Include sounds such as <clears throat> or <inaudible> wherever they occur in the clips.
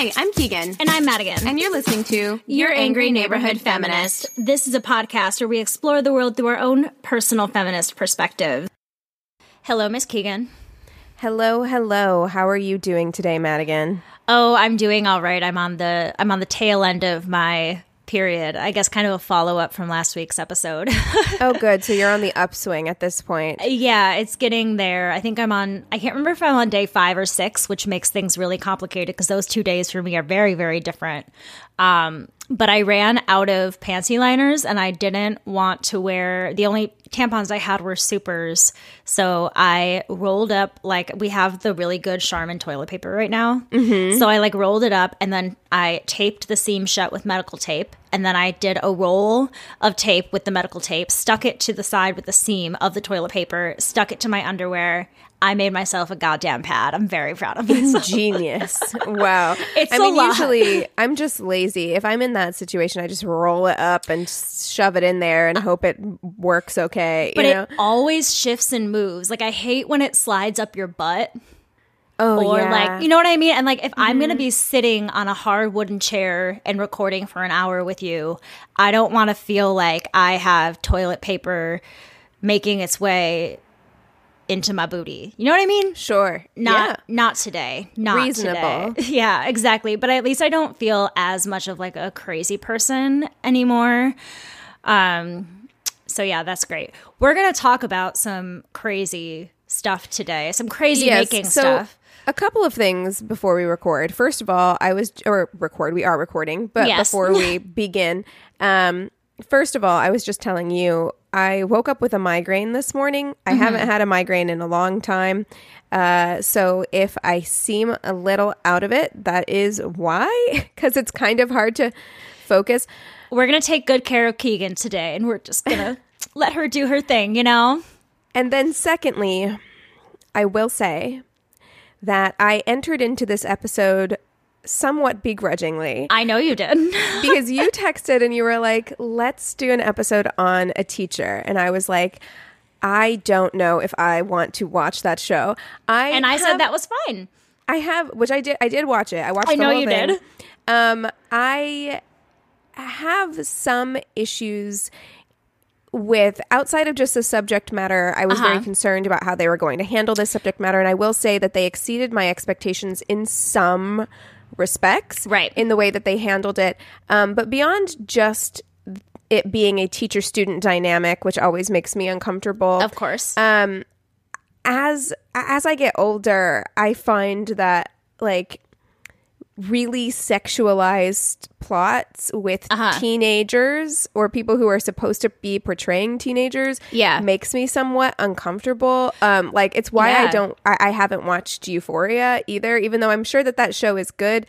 Hi, I'm Keegan. And I'm Madigan. And you're listening to Your Angry Neighborhood Feminist. This is a podcast where we explore the world through our own personal feminist perspective. Hello, Miss Keegan. Hello, hello. How are you doing today, Madigan? Oh, I'm doing all right. I'm on the I'm on the tail end of my period. I guess kind of a follow up from last week's episode. <laughs> oh, good. So you're on the upswing at this point. Yeah, it's getting there. I think I'm on, I can't remember if I'm on day five or six, which makes things really complicated because those two days for me are very, very different. Um, but I ran out of panty liners and I didn't want to wear the only tampons I had were supers. So I rolled up like we have the really good Charmin toilet paper right now. Mm-hmm. So I like rolled it up and then I taped the seam shut with medical tape. And then I did a roll of tape with the medical tape, stuck it to the side with the seam of the toilet paper, stuck it to my underwear, I made myself a goddamn pad. I'm very proud of <laughs> myself. Genius. Wow. <laughs> It's I mean, lot. usually I'm just lazy. If I'm in that situation, I just roll it up and shove it in there and hope it works okay. But you know? it always shifts and moves. Like I hate when it slides up your butt. Oh, or yeah. like you know what I mean? And like if mm-hmm. I'm gonna be sitting on a hard wooden chair and recording for an hour with you, I don't want to feel like I have toilet paper making its way into my booty. You know what I mean? Sure. Not yeah. not today. Not reasonable. Today. <laughs> Yeah, exactly. But at least I don't feel as much of like a crazy person anymore. Um so yeah, that's great. We're going to talk about some crazy stuff today. Some crazy yes, making so- stuff. A couple of things before we record. First of all, I was or record. We are recording, but yes. before we <laughs> begin, um, first of all, I was just telling you I woke up with a migraine this morning. I mm-hmm. haven't had a migraine in a long time. Uh, so if I seem a little out of it, that is why, <laughs> because it's kind of hard to focus. We're going to take good care of Keegan today, and we're just going <laughs> to let her do her thing, you know? And then, secondly, I will say that I entered into this episode somewhat begrudgingly. I know you did. <laughs> because you texted and you were like, let's do an episode on a teacher. And I was like, I don't know if I want to watch that show. I And I have, said that was fine. I have which I did I did watch it. I watched I know you thing. did. Um I have some issues with outside of just the subject matter, I was Uh-huh. very concerned about how they were going to handle this subject matter. And I will say that they exceeded my expectations in some respects, Right. In the way that they handled it. Um, but beyond just it being a teacher student dynamic, which always makes me uncomfortable. Of course. Um, as as I get older, I find that like really sexualized plots with Uh-huh. teenagers or people who are supposed to be portraying teenagers Yeah. makes me somewhat uncomfortable um like it's why i don't I, I haven't watched euphoria either even though i'm sure that that show is good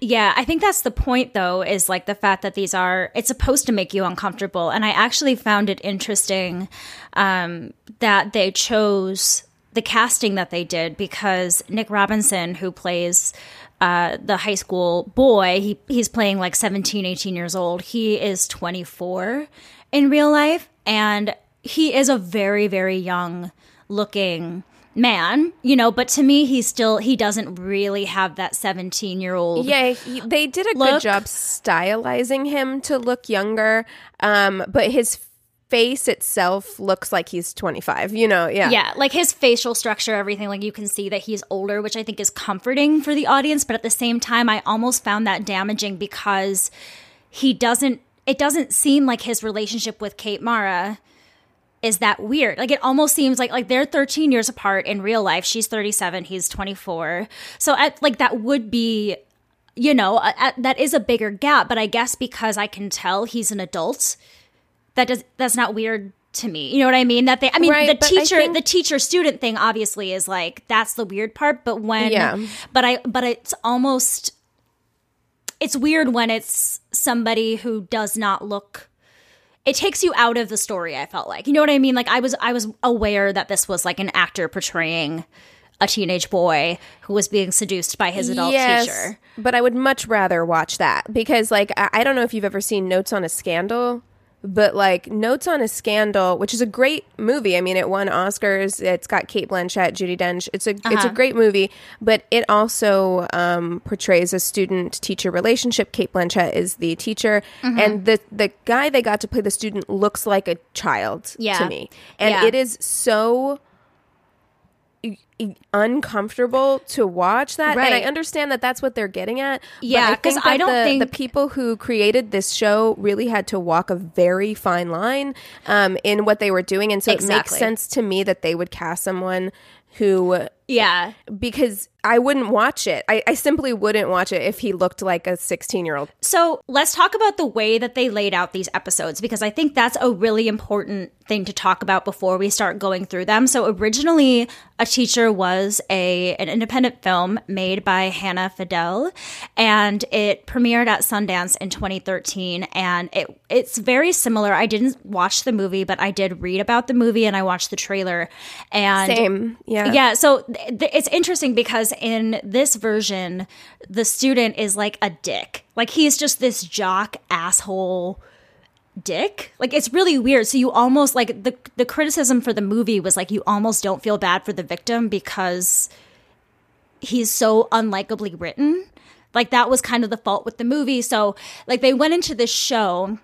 Yeah, I think that's the point though, is like the fact that these are, it's supposed to make you uncomfortable. And I actually found it interesting um, that they chose the casting that they did because Nick Robinson, who plays uh, the high school boy, he, he's playing like 17, 18 years old. He is 24 in real life. And he is a very, very young looking man, you know, but to me, he still, he doesn't really have that 17 year old. Yeah, he, they did a Look. good job stylizing him to look younger, um, but his face itself looks like he's 25, you know, yeah. Yeah, like his facial structure, everything, like you can see that he's older, which I think is comforting for the audience. But at the same time, I almost found that damaging because he doesn't, it doesn't seem like his relationship with Kate Mara is that weird. Like it almost seems like like they're 13 years apart in real life. She's 37, he's 24. So at, like that would be you know, a, a- that is a bigger gap, but I guess because I can tell he's an adult, that does that's not weird to me. You know what I mean? That they I mean Right, the teacher think- the teacher student thing obviously is like that's the weird part, but when Yeah. but I but it's almost it's weird when it's somebody who does not look it takes you out of the story i felt like you know what i mean like i was i was aware that this was like an actor portraying a teenage boy who was being seduced by his adult teacher But I would much rather watch that because, like, I, I don't know if you've ever seen Notes on a Scandal, but like Notes on a Scandal, which is a great movie. I mean, it won Oscars. It's got Cate Blanchett, Judi Dench. It's a it's Uh-huh. a great movie, but it also um, portrays a student teacher relationship. Cate Blanchett is the teacher, Mm-hmm. and the the guy they got to play the student looks like a child Yeah. to me, and Yeah. it is so uncomfortable to watch that and i understand that that's what they're getting at yeah because think I don't the, think- the people who created this show really had to walk a very fine line um, in what they were doing and so it makes sense to me that they would cast someone who yeah. because i wouldn't watch it i, I simply wouldn't watch it if he looked like a 16 year old So let's talk about the way that they laid out these episodes because I think that's a really important thing to talk about before we start going through them. So originally, A Teacher was a an independent film made by Hannah Fidell, and it premiered at Sundance in 2013. And it it's very similar. I didn't watch the movie, but I did read about the movie and I watched the trailer. And same yeah yeah, so th- th- it's interesting because in this version, the student is like a dick. Like he's just this jock asshole dick. Like it's really weird. So you almost like the the criticism for the movie was like you almost don't feel bad for the victim because he's so unlikably written. Like that was kind of the fault with the movie. So like they went into this show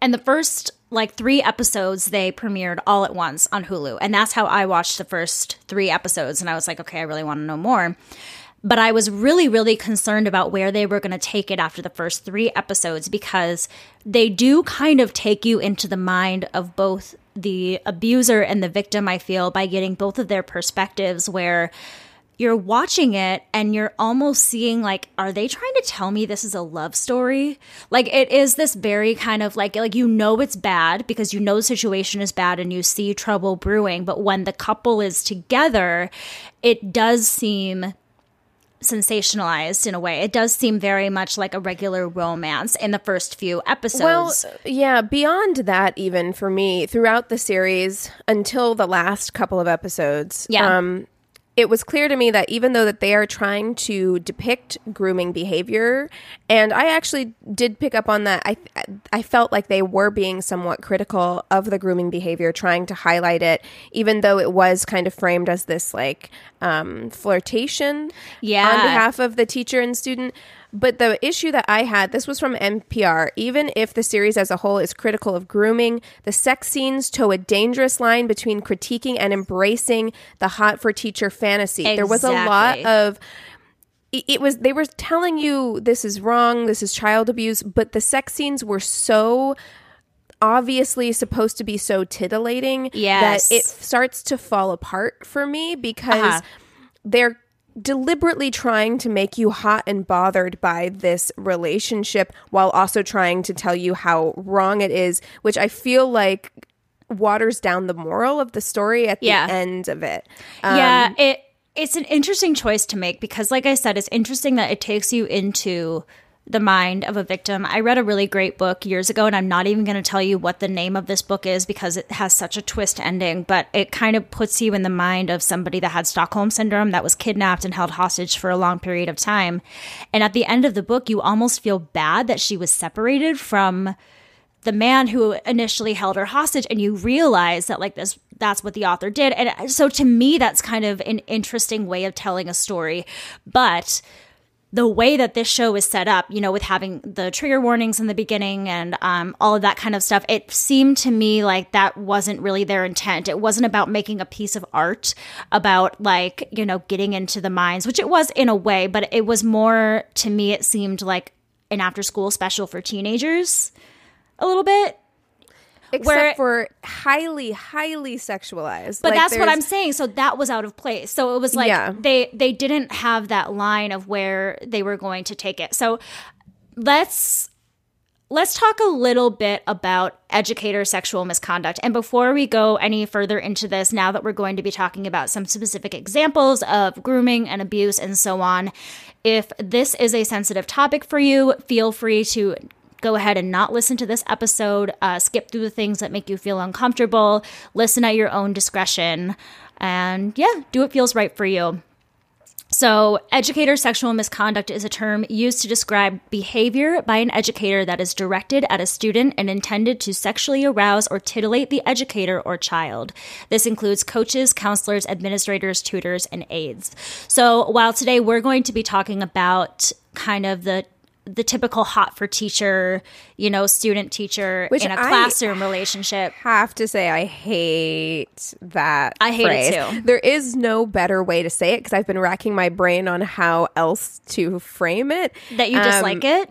and the first like three episodes they premiered all at once on Hulu. And that's how I watched the first three episodes. And I was like, okay, I really want to know more. But I was really, really concerned about where they were going to take it after the first three episodes because they do kind of take you into the mind of both the abuser and the victim, I feel, by getting both of their perspectives where you're watching it and you're almost seeing like are they trying to tell me this is a love story? Like it is this very kind of like like you know it's bad because you know the situation is bad and you see trouble brewing but when the couple is together it does seem sensationalized in a way. It does seem very much like a regular romance in the first few episodes. Well, yeah, beyond that, even for me, throughout the series until the last couple of episodes, Yeah. um, it was clear to me that even though that they are trying to depict grooming behavior, and I actually did pick up on that, I I felt like they were being somewhat critical of the grooming behavior, trying to highlight it, even though it was kind of framed as this like um, flirtation, Yeah. on behalf of the teacher and student. But the issue that I had, this was from NPR, even if the series as a whole is critical of grooming, the sex scenes toe a dangerous line between critiquing and embracing the hot for teacher fantasy. There was a lot of it it was they were telling you this is wrong, this is child abuse, but the sex scenes were so obviously supposed to be so titillating Yes. that it starts to fall apart for me because Uh-huh. they're deliberately trying to make you hot and bothered by this relationship while also trying to tell you how wrong it is, which I feel like waters down the moral of the story at Yeah. the end of it. Um, yeah, it it's an interesting choice to make because like I said, it's interesting that it takes you into the mind of a victim. I read a really great book years ago, and I'm not even going to tell you what the name of this book is because it has such a twist ending, but it kind of puts you in the mind of somebody that had Stockholm syndrome that was kidnapped and held hostage for a long period of time. And at the end of the book, you almost feel bad that she was separated from the man who initially held her hostage and you realize that like this that's what the author did and so to me that's kind of an interesting way of telling a story but the way that this show is set up, you know, with having the trigger warnings in the beginning and um, all of that kind of stuff, it seemed to me like that wasn't really their intent. It wasn't about making a piece of art, about like, you know, getting into the minds, which it was in a way, but it was more, to me, it seemed like an after school special for teenagers a little bit except Where- for highly, highly sexualized. But Like, that's what I'm saying. So that was out of place. So it was like Yeah. they they didn't have that line of where they were going to take it. So let's let's talk a little bit about educator sexual misconduct. And before we go any further into this, now that we're going to be talking about some specific examples of grooming and abuse and so on, if this is a sensitive topic for you, feel free to go ahead and not listen to this episode. Uh, skip through the things that make you feel uncomfortable. Listen at your own discretion. And yeah, do what feels right for you. So, educator sexual misconduct is a term used to describe behavior by an educator that is directed at a student and intended to sexually arouse or titillate the educator or child. This includes coaches, counselors, administrators, tutors, and aides. So, while today we're going to be talking about kind of the the typical hot for teacher, you know, student teacher Which in a I- classroom relationship. have to say I hate that. I hate it too. There is no better way to say it because I've been racking my brain on how else to frame it. That you Um, dislike it?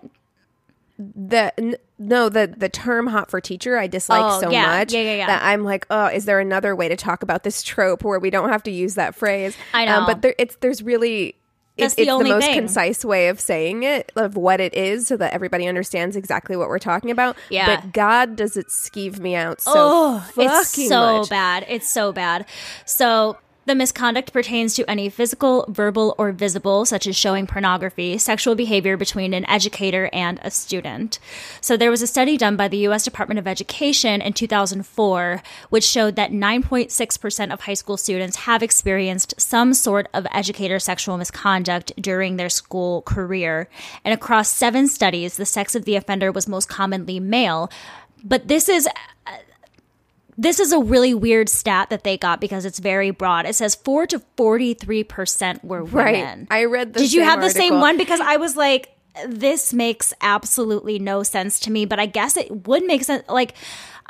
The n- no, the the term "hot for teacher" I dislike Oh, so yeah. much Yeah, yeah, yeah. that I'm like, oh, is there another way to talk about this trope where we don't have to use that phrase? I Um, know. but there, it's there's really. That's the it's the most thing. concise way of saying it, of what it is, so that everybody understands exactly what we're talking about. Yeah. But God, does it skeeve me out so oh, fucking it's so much. bad. It's so bad. So the misconduct pertains to any physical, verbal, or visible, such as showing pornography, sexual behavior between an educator and a student. So there was a study done by the U.S. Department of Education in 2004, which showed that 9.6% of high school students have experienced some sort of educator sexual misconduct during their school career. And across seven studies, the sex of the offender was most commonly male. But this is uh, this is a really weird stat that they got because it's very broad. It says 4 to 43% were women. Right. I read the Did you have the same one because I was like this makes absolutely no sense to me, but I guess it would make sense like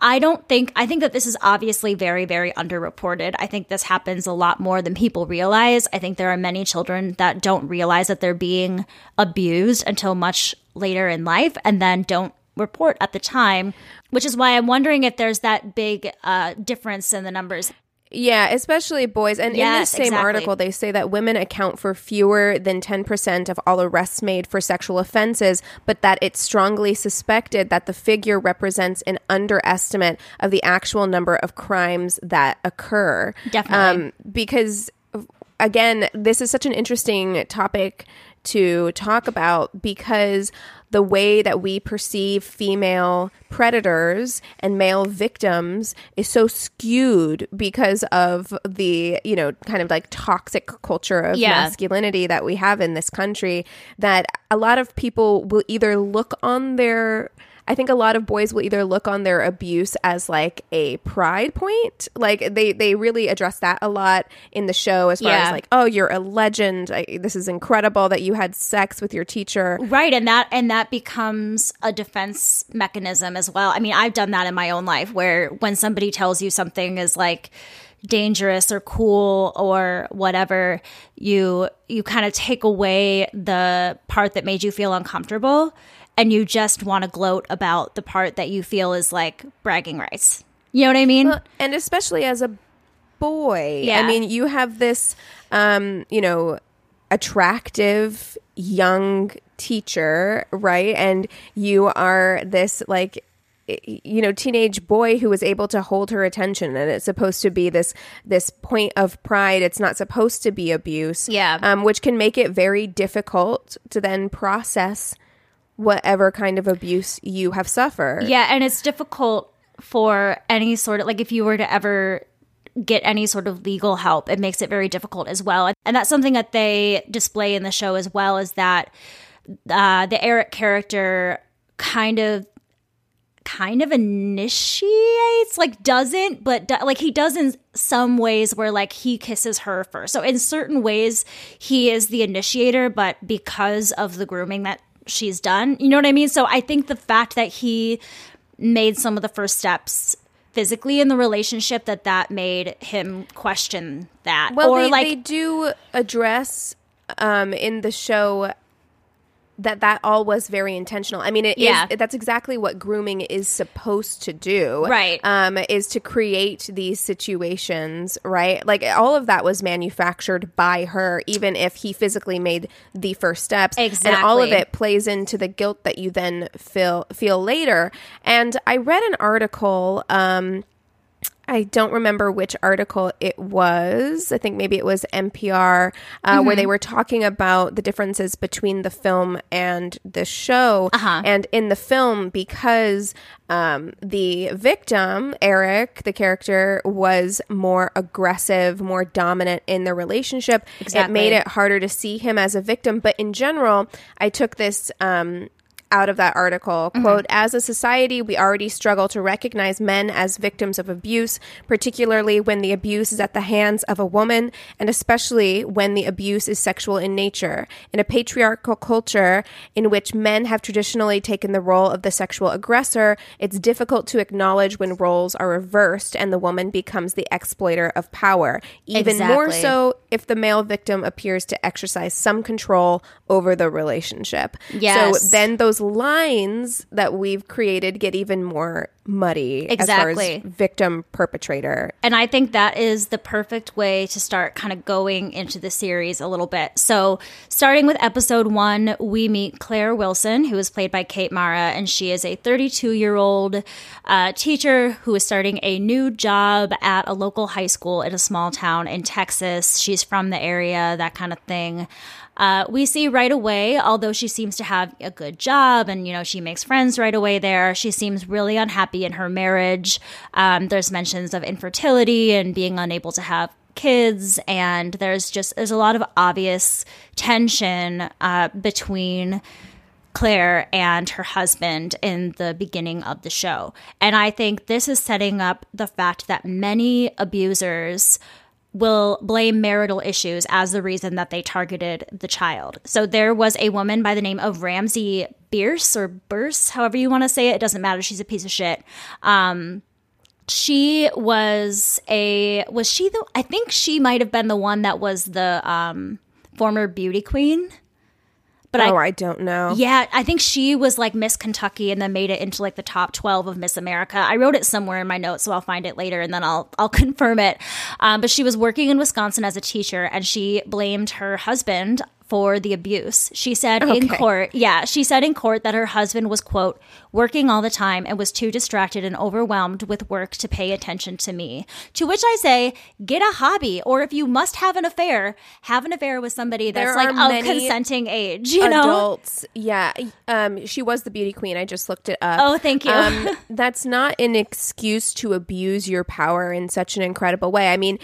I don't think I think that this is obviously very very underreported. I think this happens a lot more than people realize. I think there are many children that don't realize that they're being abused until much later in life and then don't report at the time, which is why I'm wondering if there's that big uh, difference in the numbers. Yeah, especially boys. And in the same exactly. article, they say that women account for fewer than 10% of all arrests made for sexual offenses, but that it's strongly suspected that the figure represents an underestimate of the actual number of crimes that occur. Definitely. Um, because, again, this is such an interesting topic to talk about because the way that we perceive female predators and male victims is so skewed because of the you know kind of like toxic culture of Yeah. masculinity that we have in this country that a lot of people will either look on their I think a lot of boys will either look on their abuse as like a pride point. Like they they really address that a lot in the show as far Yeah. as like, oh, you're a legend. I, this is incredible that you had sex with your teacher. Right, and that and that becomes a defense mechanism as well. I mean, I've done that in my own life where when somebody tells you something is like dangerous or cool or whatever, you you kind of take away the part that made you feel uncomfortable and you just want to gloat about the part that you feel is like bragging rights. You know what I mean? Well, and especially as a boy. Yeah. I mean, you have this, um, you know, attractive young teacher, right? And you are this like you know teenage boy who was able to hold her attention and it's supposed to be this this point of pride it's not supposed to be abuse Yeah. um, which can make it very difficult to then process whatever kind of abuse you have suffered Yeah, and it's difficult for any sort of like if you were to ever get any sort of legal help, it makes it very difficult as well. And that's something that they display in the show as well is that uh, the Eric character kind of kind of initiates like doesn't but do, like he does in some ways where like he kisses her first so in certain ways he is the initiator but because of the grooming that she's done. You know what i mean? So i think the fact that he made some of the first steps physically in the relationship that that made him question that. Well, or they, like they do address um, in the show that that all was very intentional. I mean, it is- Yeah. that's exactly what grooming is supposed to do, Right. Um, is to create these situations, right? Like all of that was manufactured by her, even if he physically made the first steps, and all of it plays into the guilt that you then feel feel later. And I read an article. Um, I don't remember which article it was. I think maybe it was NPR, uh, where they were talking about the differences between the film and the show. And in the film, because um, the victim, Eric, the character, was more aggressive, more dominant in the relationship, it made it harder to see him as a victim. But in general, I took this. Um, out of that article. Mm-hmm. Quote as a society we already struggle to recognize men as victims of abuse particularly when the abuse is at the hands of a woman and especially when the abuse is sexual in nature. In a patriarchal culture in which men have traditionally taken the role of the sexual aggressor it's difficult to acknowledge when roles are reversed and the woman becomes the exploiter of power. Even more so if the male victim appears to exercise some control over the relationship. Yes. so then those lines that we've created get even more muddy as Exactly. far as victim perpetrator. And I think that is the perfect way to start kind of going into the series a little bit. So, starting with episode one, we meet Claire Wilson, who is played by Kate Mara, and she is a 32 year old uh, teacher who is starting a new job at a local high school in a small town in Texas. She's from the area, that kind of thing. Uh, we see right away, although she seems to have a good job and, you know, she makes friends right away there, she seems really unhappy in her marriage. Um, there's mentions of infertility and being unable to have kids and there's just there's a lot of obvious tension uh, between Claire and her husband in the beginning of the show. And I think this is setting up the fact that many abusers will blame marital issues as the reason that they targeted the child. So there was a woman by the name of Ramsey Bierce or Burse, however you want to say it. It doesn't matter. She's a piece of shit. Um, she was a was she the I think she might have been the one that was the um former beauty queen. But oh, I I don't know. yeah, I think she was like Miss Kentucky and then made it into like the top 12 of Miss America. I wrote it somewhere in my notes, so I'll find it later and then I'll I'll <laughs> confirm it. Um, but she was working in Wisconsin as a teacher and she blamed her husband for the abuse. She said in court, yeah, she said in court that her husband was quote working all the time and was too distracted and overwhelmed with work to pay attention to me. To which I say, get a hobby or if you must have an affair, have an affair with somebody that's like of consenting age, you know? Adults, yeah. Um, she was the beauty queen. I just looked it up. Oh, thank you. Um, <laughs> that's not an excuse to abuse your power in such an incredible way. I mean,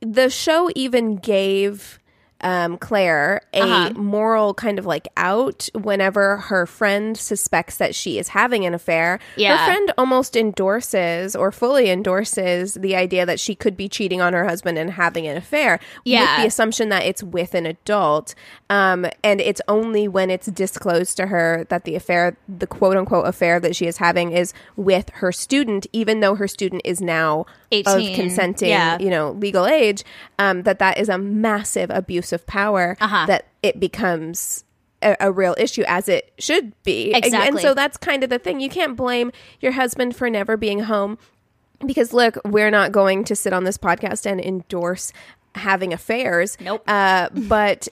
the show even gave um, Claire a Uh-huh. moral kind of like out whenever her friend suspects that she is having an affair. Yeah. Her friend almost endorses or fully endorses the idea that she could be cheating on her husband and having an affair with Yeah. the assumption that it's with an adult. Um, and it's only when it's disclosed to her that the affair, the quote unquote affair that she is having, is with her student, even though her student is now 18, of consenting, yeah. you know, legal age, um, that that is a massive abuse of power Uh-huh. that it becomes. A, a real issue as it should be. And- And, so that's kind of the thing. You can't blame your husband for never being home because look, we're not going to sit on this podcast and endorse having affairs. Nope. Uh, but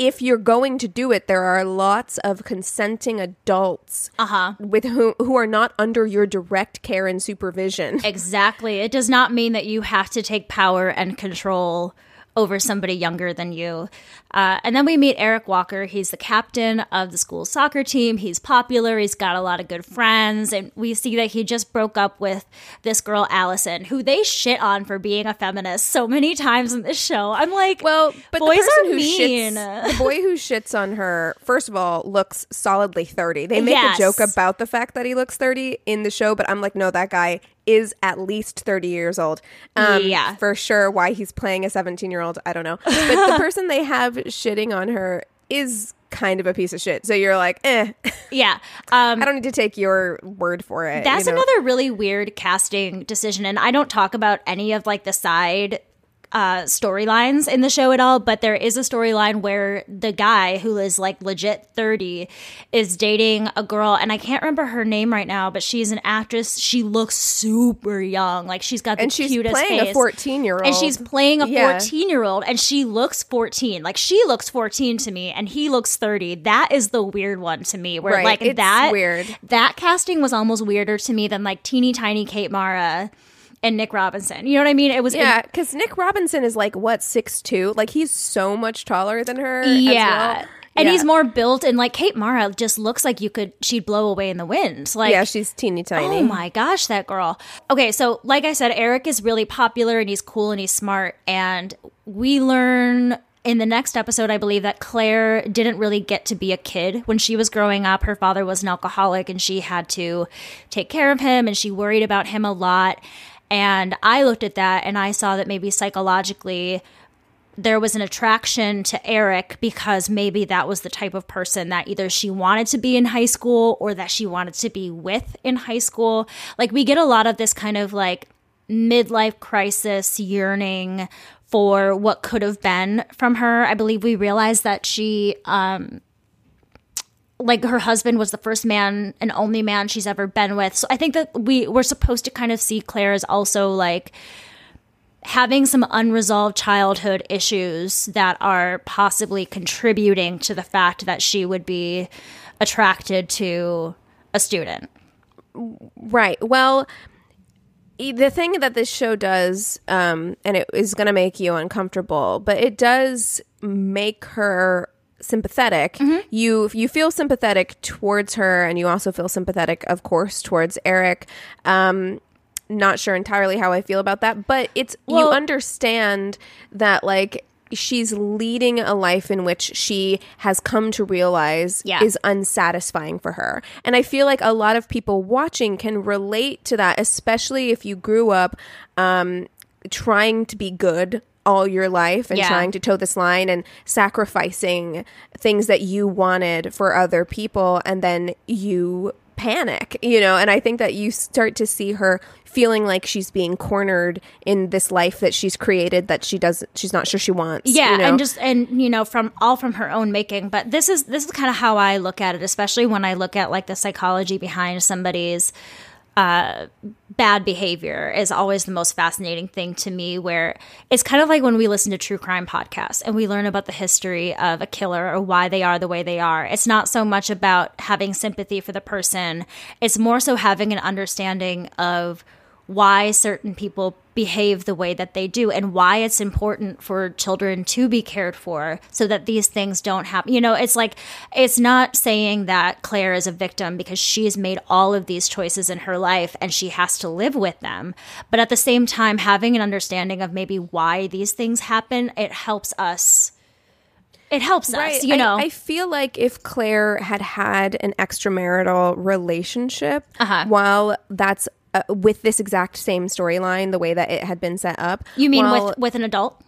if you're going to do it, there are lots of consenting adults Uh-huh. with who who are not under your direct care and supervision. Exactly. It does not mean that you have to take power and control over somebody younger than you. Uh, and then we meet Eric Walker. He's the captain of the school soccer team. He's popular. He's got a lot of good friends. And we see that he just broke up with this girl, Allison, who they shit on for being a feminist so many times in this show. I'm like, Well, but boys are who mean. shits, the boy who shits on her, first of all, looks solidly thirty. They make Yes. a joke about the fact that he looks thirty in the show, but I'm like, no, that guy is at least thirty years old. Um, Yeah. for sure. Why he's playing a seventeen year old, I don't know. But the <laughs> person they have shitting on her is kind of a piece of shit. So you're like, eh, <laughs> yeah. Um, I don't need to take your word for it. That's you know? another really weird casting decision, and I don't talk about any of like the side uh, storylines in the show at all. But there is a storyline where the guy who is like legit thirty is dating a girl, and I can't remember her name right now, but she's an actress. She looks super young, like she's got the and she's cutest playing a fourteen year old, And she's playing a Yeah. 14 year old, and she looks 14. Like, she looks 14 to me, and he looks 30. That is the weird one to me, where, Right. like, It's that weird. that casting was almost weirder to me than, like, teeny tiny Kate Mara and Nick Robinson. You know what I mean? It was, Yeah, because Nick Robinson is like what six two? Like he's so much taller than her. yeah. as well. And Yeah. he's more built, and like Kate Mara just looks like you could, she'd blow away in the wind. Like, yeah, she's teeny tiny. Oh my gosh, that girl. Okay, so like I said, Eric is really popular and he's cool and he's smart. And we learn in the next episode, I believe, that Claire didn't really get to be a kid when she was growing up. Her father was an alcoholic and she had to take care of him and she worried about him a lot. And I looked at that and I saw that maybe psychologically there was an attraction to Eric because maybe that was the type of person that either she wanted to be in high school or that she wanted to be with in high school. Like we get a lot of this kind of like midlife crisis yearning for what could have been from her. I believe we realized that she um like her husband was the first man and only man she's ever been with. So I think that we we're supposed to kind of see Claire as also like having some unresolved childhood issues that are possibly contributing to the fact that she would be attracted to a student. Right. Well, the thing that this show does, um, and it is going to make you uncomfortable, but it does make her sympathetic. You you feel sympathetic towards her, and you also feel sympathetic, of course, towards Eric. Um, not sure entirely how I feel about that, but it's you understand that like she's leading a life in which she has come to realize Yeah. is unsatisfying for her. And I feel like a lot of people watching can relate to that, especially if you grew up um, trying to be good all your life and Yeah. trying to toe this line and sacrificing things that you wanted for other people and then you panic you know and i think that you start to see her feeling like she's being cornered in this life that she's created that she does she's not sure she wants Yeah, you know? and just and you know from all from her own making. But this is this is kind of how I look at it, especially when I look at like the psychology behind somebody's bad behavior is always the most fascinating thing to me. Where it's kind of like when we listen to true crime podcasts and we learn about the history of a killer or why they are the way they are. It's not so much about having sympathy for the person; it's more so having an understanding of why certain people behave the way that they do and why it's important for children to be cared for so that these things don't happen. You know, it's like it's not saying that Claire is a victim because she's made all of these choices in her life and she has to live with them. But at the same time having an understanding of maybe why these things happen, it helps us it helps us, you I- know. I, feel like if Claire had had an extramarital relationship Uh-huh. while that's uh, with this exact same storyline, the way that it had been set up. you mean while- with with an adult?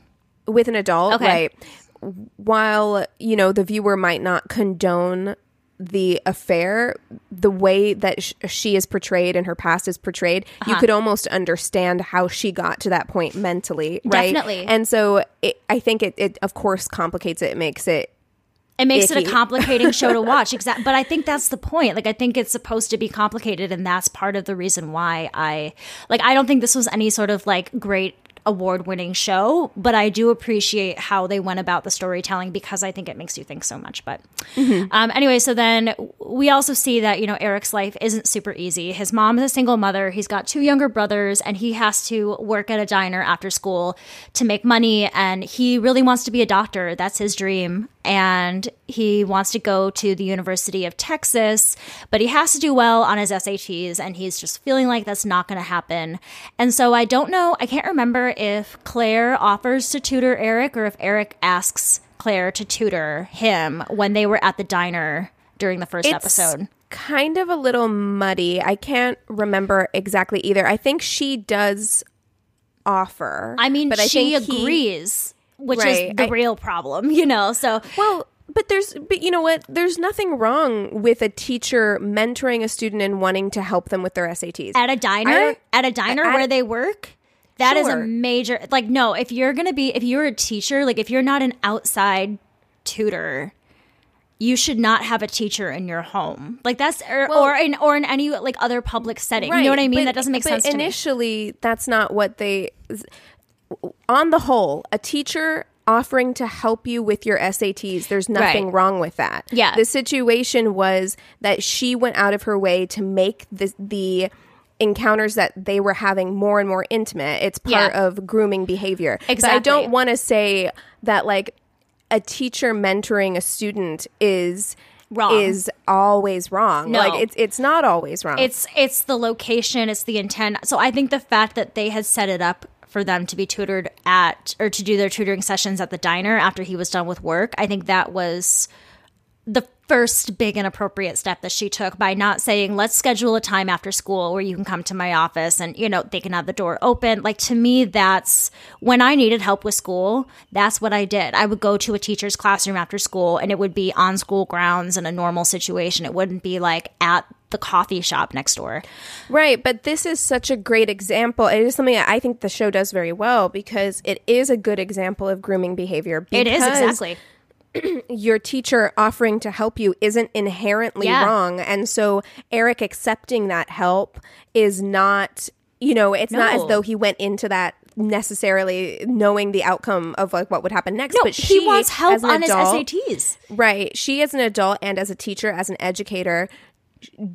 with an adult, Okay. right? While you know the viewer might not condone the affair, the way that sh- she is portrayed and her past is portrayed, Uh-huh. you could almost understand how she got to that point mentally, right? Definitely. And so it, I think it, it, of course, complicates it. It makes it It makes it a <laughs> complicating show to watch. Exactly. But I think that's the point. Like I think it's supposed to be complicated and that's part of the reason why I like I don't think this was any sort of like great award winning show, but I do appreciate how they went about the storytelling because I think it makes you think so much. But um, anyway, so then we also see that, you know, Eric's life isn't super easy. His mom is a single mother, he's got two younger brothers, and he has to work at a diner after school to make money. And he really wants to be a doctor. That's his dream. And he wants to go to the University of Texas, but he has to do well on his SATs, and he's just feeling like that's not going to happen. And so I don't know, I can't remember if Claire offers to tutor Eric or if Eric asks Claire to tutor him when they were at the diner during the first It's episode. kind of a little muddy. I can't remember exactly either. I think she does offer. I mean, but I she agrees. he- which is the I- real problem, <laughs> you know? So Well, but there's, but you know what? There's nothing wrong with a teacher mentoring a student and wanting to help them with their SATs. at a diner, don't- at a diner where they work, that is Sure. a major, like, no, if you're going to be, if you're a teacher, like, if you're not an outside tutor, you should not have a teacher in your home. Like that's or, or in or in any like other public setting. You know what I mean? that doesn't make sense to me. Initially, that's not what they. On the whole, a teacher offering to help you with your SATs, there's nothing Right. wrong with that. Yeah. The situation was that she went out of her way to make the the encounters that they were having more and more intimate. It's part Yeah. of grooming behavior. But I don't want to say that like a teacher mentoring a student is Wrong. is always wrong. No. Like it's it's not always wrong. It's it's the location, it's the intent. So I think the fact that they had set it up for them to be tutored at or to do their tutoring sessions at the diner after he was done with work, I think that was the first big and appropriate step that she took by not saying let's schedule a time after school where you can come to my office and you know they can have the door open like to me that's when i needed help with school that's what i did i would go to a teacher's classroom after school and it would be on school grounds in a normal situation it wouldn't be like at the coffee shop next door Right, but this is such a great example. It is something that I think the show does very well because it is a good example of grooming behavior. it is exactly <clears throat> Your teacher offering to help you isn't inherently Yeah. wrong. And so Eric accepting that help is not, you know, it's not as though he went into that necessarily knowing the outcome of like what would happen next no but he wants help on adult- his sats Right. She, as an adult and as a teacher, as an educator,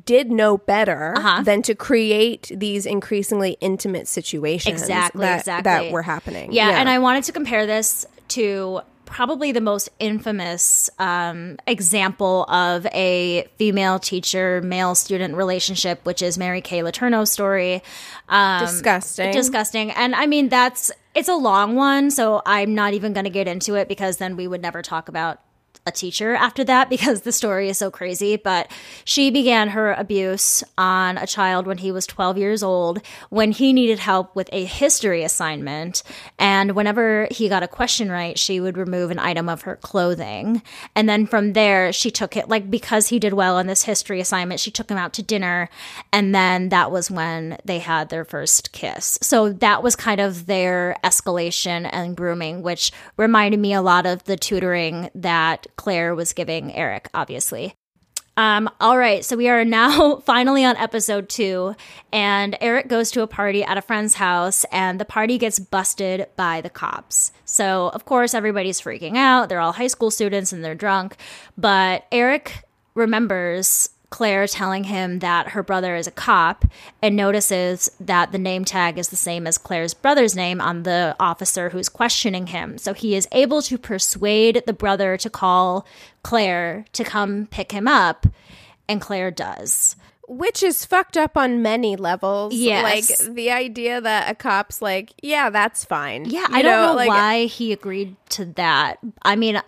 did know better Uh-huh. than to create these increasingly intimate situations exactly that, exactly that were happening. yeah, and i wanted to compare this to probably the most infamous um, example of a female teacher male student relationship which is mary kay letourneau's story um, disgusting. disgusting and i mean that's it's a long one so i'm not even going to get into it because then we would never talk about a teacher after that <laughs> because the story is so crazy. But she began her abuse on a child when he was 12 years old, when he needed help with a history assignment. And whenever he got a question right, she would remove an item of her clothing. And then from there, she took it, like, because he did well on this history assignment, she took him out to dinner. And then that was when they had their first kiss. So that was kind of their escalation and grooming, which reminded me a lot of the tutoring that Claire was giving Eric, obviously. Um, all right, so we are now <laughs> finally on episode two, and Eric goes to a party at a friend's house, and the party gets busted by the cops. So, of course, everybody's freaking out. They're all high school students and they're drunk, but Eric remembers Claire telling him that her brother is a cop and notices that the name tag is the same as Claire's brother's name on the officer who's questioning him. So he is able to persuade the brother to call Claire to come pick him up, and Claire does. Which is fucked up on many levels. Yes. Like the idea that a cop's like, yeah, that's fine. Yeah, You I don't know, like, why he agreed to that. I mean,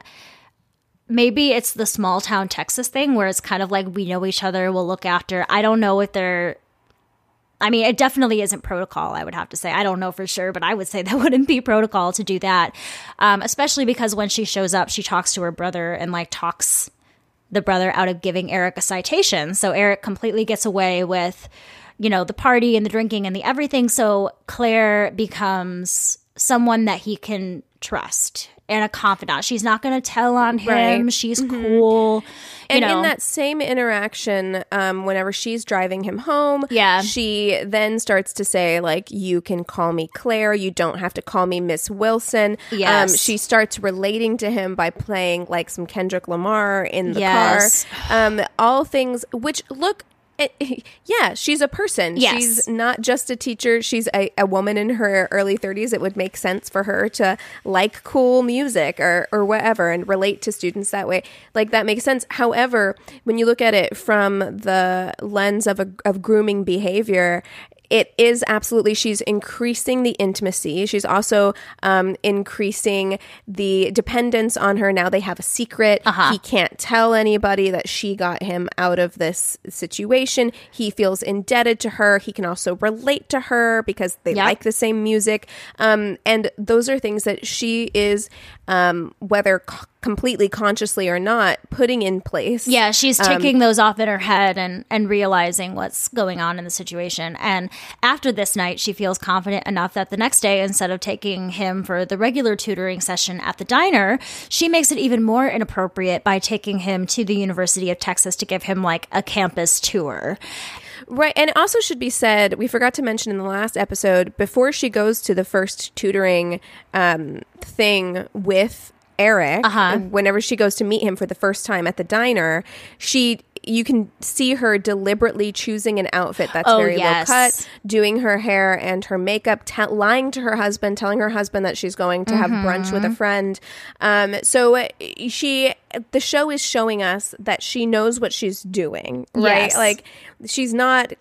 maybe it's the small town Texas thing where it's kind of like we know each other, we'll look after. I don't know if they're. I mean, it definitely isn't protocol, I would have to say. I don't know for sure, but I would say <laughs> that wouldn't be protocol to do that. Um, especially because when she shows up, she talks to her brother and like talks the brother out of giving Eric a citation. So Eric completely gets away with, you know, the party and the drinking and the everything. So Claire becomes someone that he can trust and a confidant. She's not going to tell on him. Right. Mm-hmm. She's cool. You and know. in that same interaction, um, whenever she's driving him home, Yeah. she then starts to say like, "You can call me Claire. You don't have to call me Miss Wilson." Yes. Um, she starts relating to him by playing like some Kendrick Lamar in the Yes. car. Um, all things which look. It, <laughs> yeah, she's a person. Yes. She's not just a teacher. She's a, a woman in her early 30s. It would make sense for her to like cool music or, or whatever and relate to students that way. Like that makes sense. However, when you look at it from the lens of, a, of grooming behavior, it is absolutely she's increasing the intimacy. She's also um, increasing the dependence on her. Now they have a secret. He can't tell anybody that she got him out of this situation. He feels indebted to her. He can also relate to her because they Yep. like the same music. Um, and those are things that she is um, whether c- completely consciously or not putting in place Yeah, she's Um, taking those off in her head and and realizing what's going on in the situation. And after this night, she feels confident enough that the next day, instead of taking him for the regular tutoring session at the diner, she makes it even more inappropriate by taking him to the University of Texas to give him like a campus tour. Right. And it also should be said, we forgot to mention in the last episode, before she goes to the first tutoring um, thing with Eric, Uh-huh. whenever she goes to meet him for the first time at the diner, she. You can see her deliberately choosing an outfit that's Oh, very yes. low cut, doing her hair and her makeup, te- lying to her husband, telling her husband that she's going to have brunch with a friend. Um, so uh, she, the show is showing us that she knows what she's doing, right? Yes. Like she's not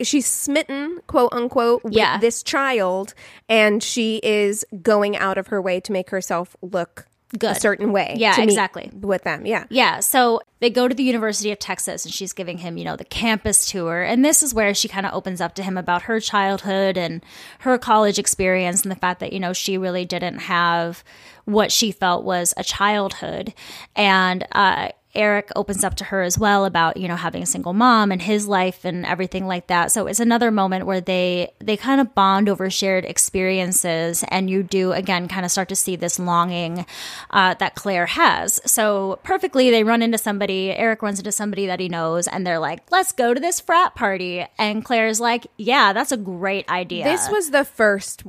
she's smitten quote unquote with Yeah. this child and she is going out of her way to make herself look a certain way Yeah, exactly. with them yeah Yeah, so they go to the University of Texas and she's giving him, you know, the campus tour. And this is where she kind of opens up to him about her childhood and her college experience and the fact that, you know, she really didn't have what she felt was a childhood. And uh, Eric opens up to her as well about, you know, having a single mom and his life and everything like that. So it's another moment where they they kind of bond over shared experiences and you do again kind of start to see this longing uh, that Claire has. So perfectly they run into somebody, Eric runs into somebody that he knows and they're like, "Let's go to this frat party." And Claire's like, "Yeah, that's a great idea." this was the first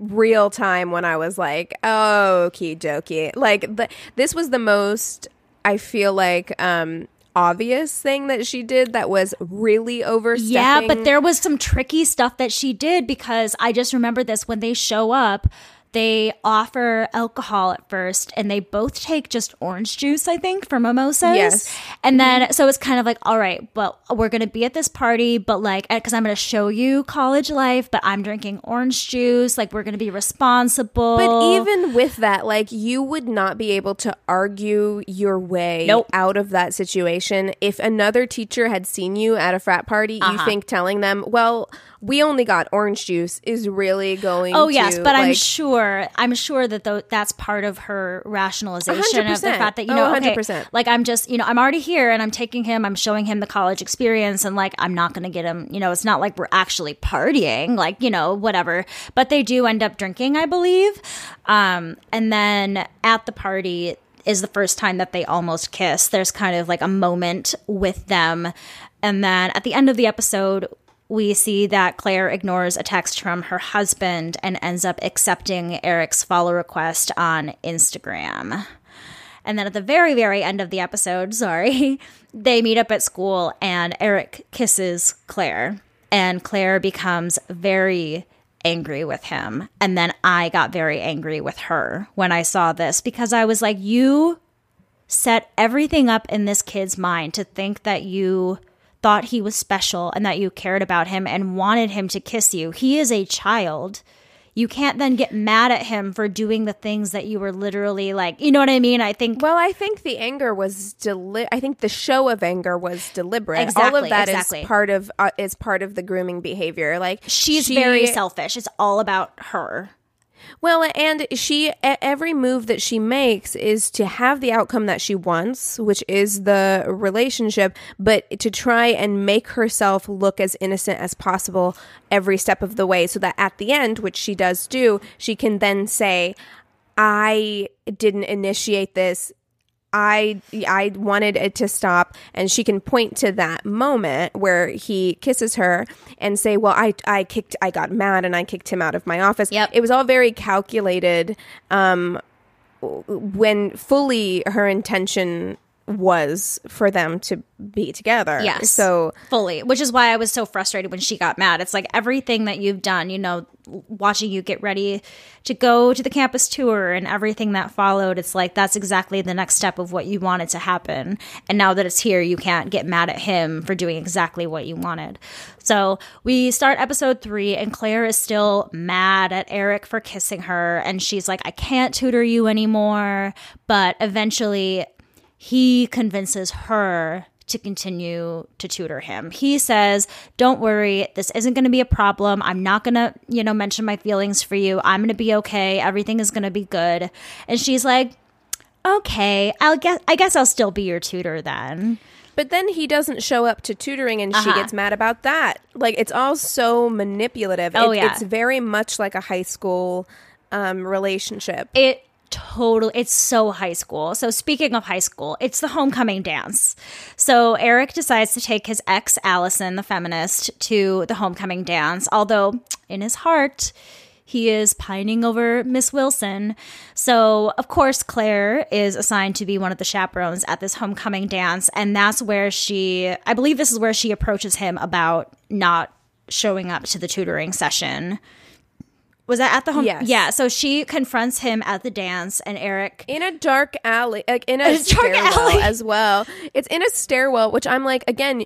real time when i was like oh okie dokie like the, this was the most i feel like um obvious thing that she did that was really overstepping Yeah, but there was some tricky stuff that she did because I just remember this. When they show up, they offer alcohol at first and they both take just orange juice, I think, for mimosas. Yes. And then, so it's kind of like, all right, well, we're going to be at this party, but like, because I'm going to show you college life, but I'm drinking orange juice. Like, we're going to be responsible. But even with that, like you would not be able to argue your way Nope. out of that situation. If another teacher had seen you at a frat party, you Uh-huh. think telling them, "Well, we only got orange juice," is really going. Oh yes, to, but I'm sure I'm sure that that's part of her rationalization of the fact that you Oh, know, okay, 100%. like I'm just you know I'm already here and I'm taking him, I'm showing him the college experience, and like I'm not going to get him. You know, it's not like we're actually partying, like you know whatever. But they do end up drinking, I believe. Um, and then at the party is the first time that they almost kiss. There's kind of like a moment with them, and then at the end of the episode we see that Claire ignores a text from her husband and ends up accepting Eric's follow request on Instagram. And then at the very, very end of the episode, <laughs> sorry, they meet up at school and Eric kisses Claire. And Claire becomes very angry with him. And then I got very angry with her when I saw this because I was like, you set everything up in this kid's mind to think that you thought he was special and that you cared about him and wanted him to kiss you. He is a child. You can't then get mad at him for doing the things that you were literally like, you know what I mean? I think Well, I think the anger was deli- I think the show of anger was deliberate. Exactly, All of that is exactly. part of uh, is part of the grooming behavior. Like she's she- very selfish. It's all about her. Well, and she every move that she makes is to have the outcome that she wants, which is the relationship, but to try and make herself look as innocent as possible every step of the way so that at the end, which she does do, she can then say I didn't initiate this. I I wanted it to stop and she can point to that moment where he kisses her and say, "Well, I I kicked I got mad and I kicked him out of my office." Yep. It was all very calculated um when fully her intention was for them to be together. Yes. So fully, which is why I was so frustrated when she got mad. It's like everything that you've done, you know, watching you get ready to go to the campus tour and everything that followed, it's like that's exactly the next step of what you wanted to happen. And now that it's here, you can't get mad at him for doing exactly what you wanted. So we start episode three, and Claire is still mad at Eric for kissing her. And she's like, I can't tutor you anymore. But eventually, he convinces her to continue to tutor him. He says, "Don't worry, this isn't going to be a problem. I'm not going to, you know, mention my feelings for you. I'm going to be okay. Everything is going to be good." And she's like, "Okay, I'll guess I guess I'll still be your tutor then." But then he doesn't show up to tutoring and she Uh-huh. gets mad about that. Like it's all so manipulative. Oh, It- yeah. It's very much like a high school um, relationship. It totally it's so high school. So speaking of high school, it's the homecoming dance. So Eric decides to take his ex Allison, the feminist, to the homecoming dance, although in his heart he is pining over Miss Wilson. So, of course, Claire is assigned to be one of the chaperones at this homecoming dance. And that's where she, I believe this is where she approaches him about not showing up to the tutoring session. Was that at the home? Yes. Yeah. So she confronts him at the dance, and Eric. in a dark alley, like in a, <laughs> A dark stairwell alley. as well. It's in a stairwell, which I'm like, again,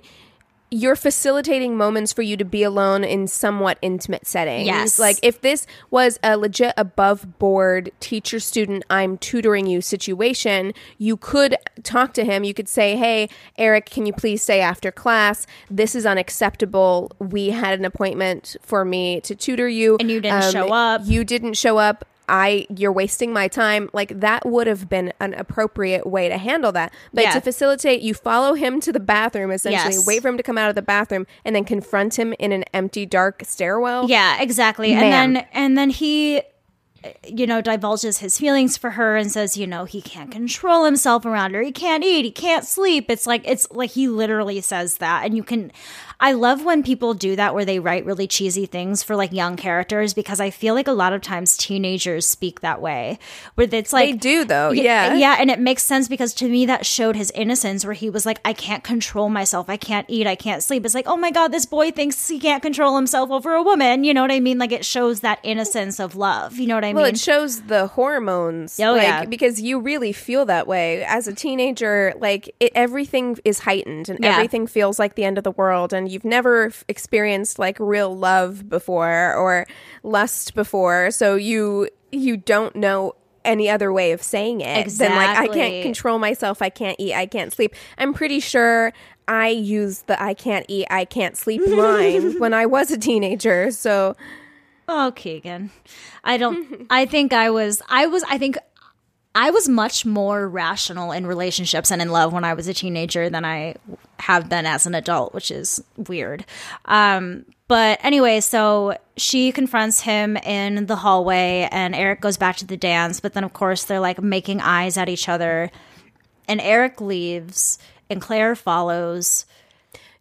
you're facilitating moments for you to be alone in somewhat intimate settings. Yes. Like if this was a legit above board teacher student, I'm tutoring you situation, you could talk to him. You could say, Hey, Eric, can you please stay after class? This is unacceptable. We had an appointment for me to tutor you. And you didn't show um, up. You didn't show up. I you're wasting my time. Like that would have been an appropriate way to handle that. But Yeah. to facilitate, you follow him to the bathroom essentially, Yes. wait for him to come out of the bathroom and then confront him in an empty dark stairwell. Yeah, exactly. And then and then he you know divulges his feelings for her and says, you know, he can't control himself around her. He can't eat, he can't sleep. It's like it's like he literally says that and you can I love when people do that where they write really cheesy things for like young characters because I feel like a lot of times teenagers speak that way. Where it's like They do though. Yeah. Yeah, and it makes sense because to me that showed his innocence where he was like, I can't control myself. I can't eat. I can't sleep. It's like, oh my God, this boy thinks he can't control himself over a woman. You know what I mean? Like it shows that innocence of love. You know what I mean? Well, mean? it shows the hormones. Oh, like, yeah. Because you really feel that way as a teenager. Like it, everything is heightened and Yeah. everything feels like the end of the world, and you've never f- experienced like real love before or lust before, so you you don't know any other way of saying it than like I can't control myself, I can't eat, I can't sleep. I'm pretty sure I used the I can't eat, I can't sleep <laughs> line when I was a teenager. So Oh, Keegan. I don't I think I was I was I think I was much more rational in relationships and in love when I was a teenager than I have been as an adult, which is weird. Um but anyway, so she confronts him in the hallway and Eric goes back to the dance, but then of course they're like making eyes at each other and Eric leaves and Claire follows.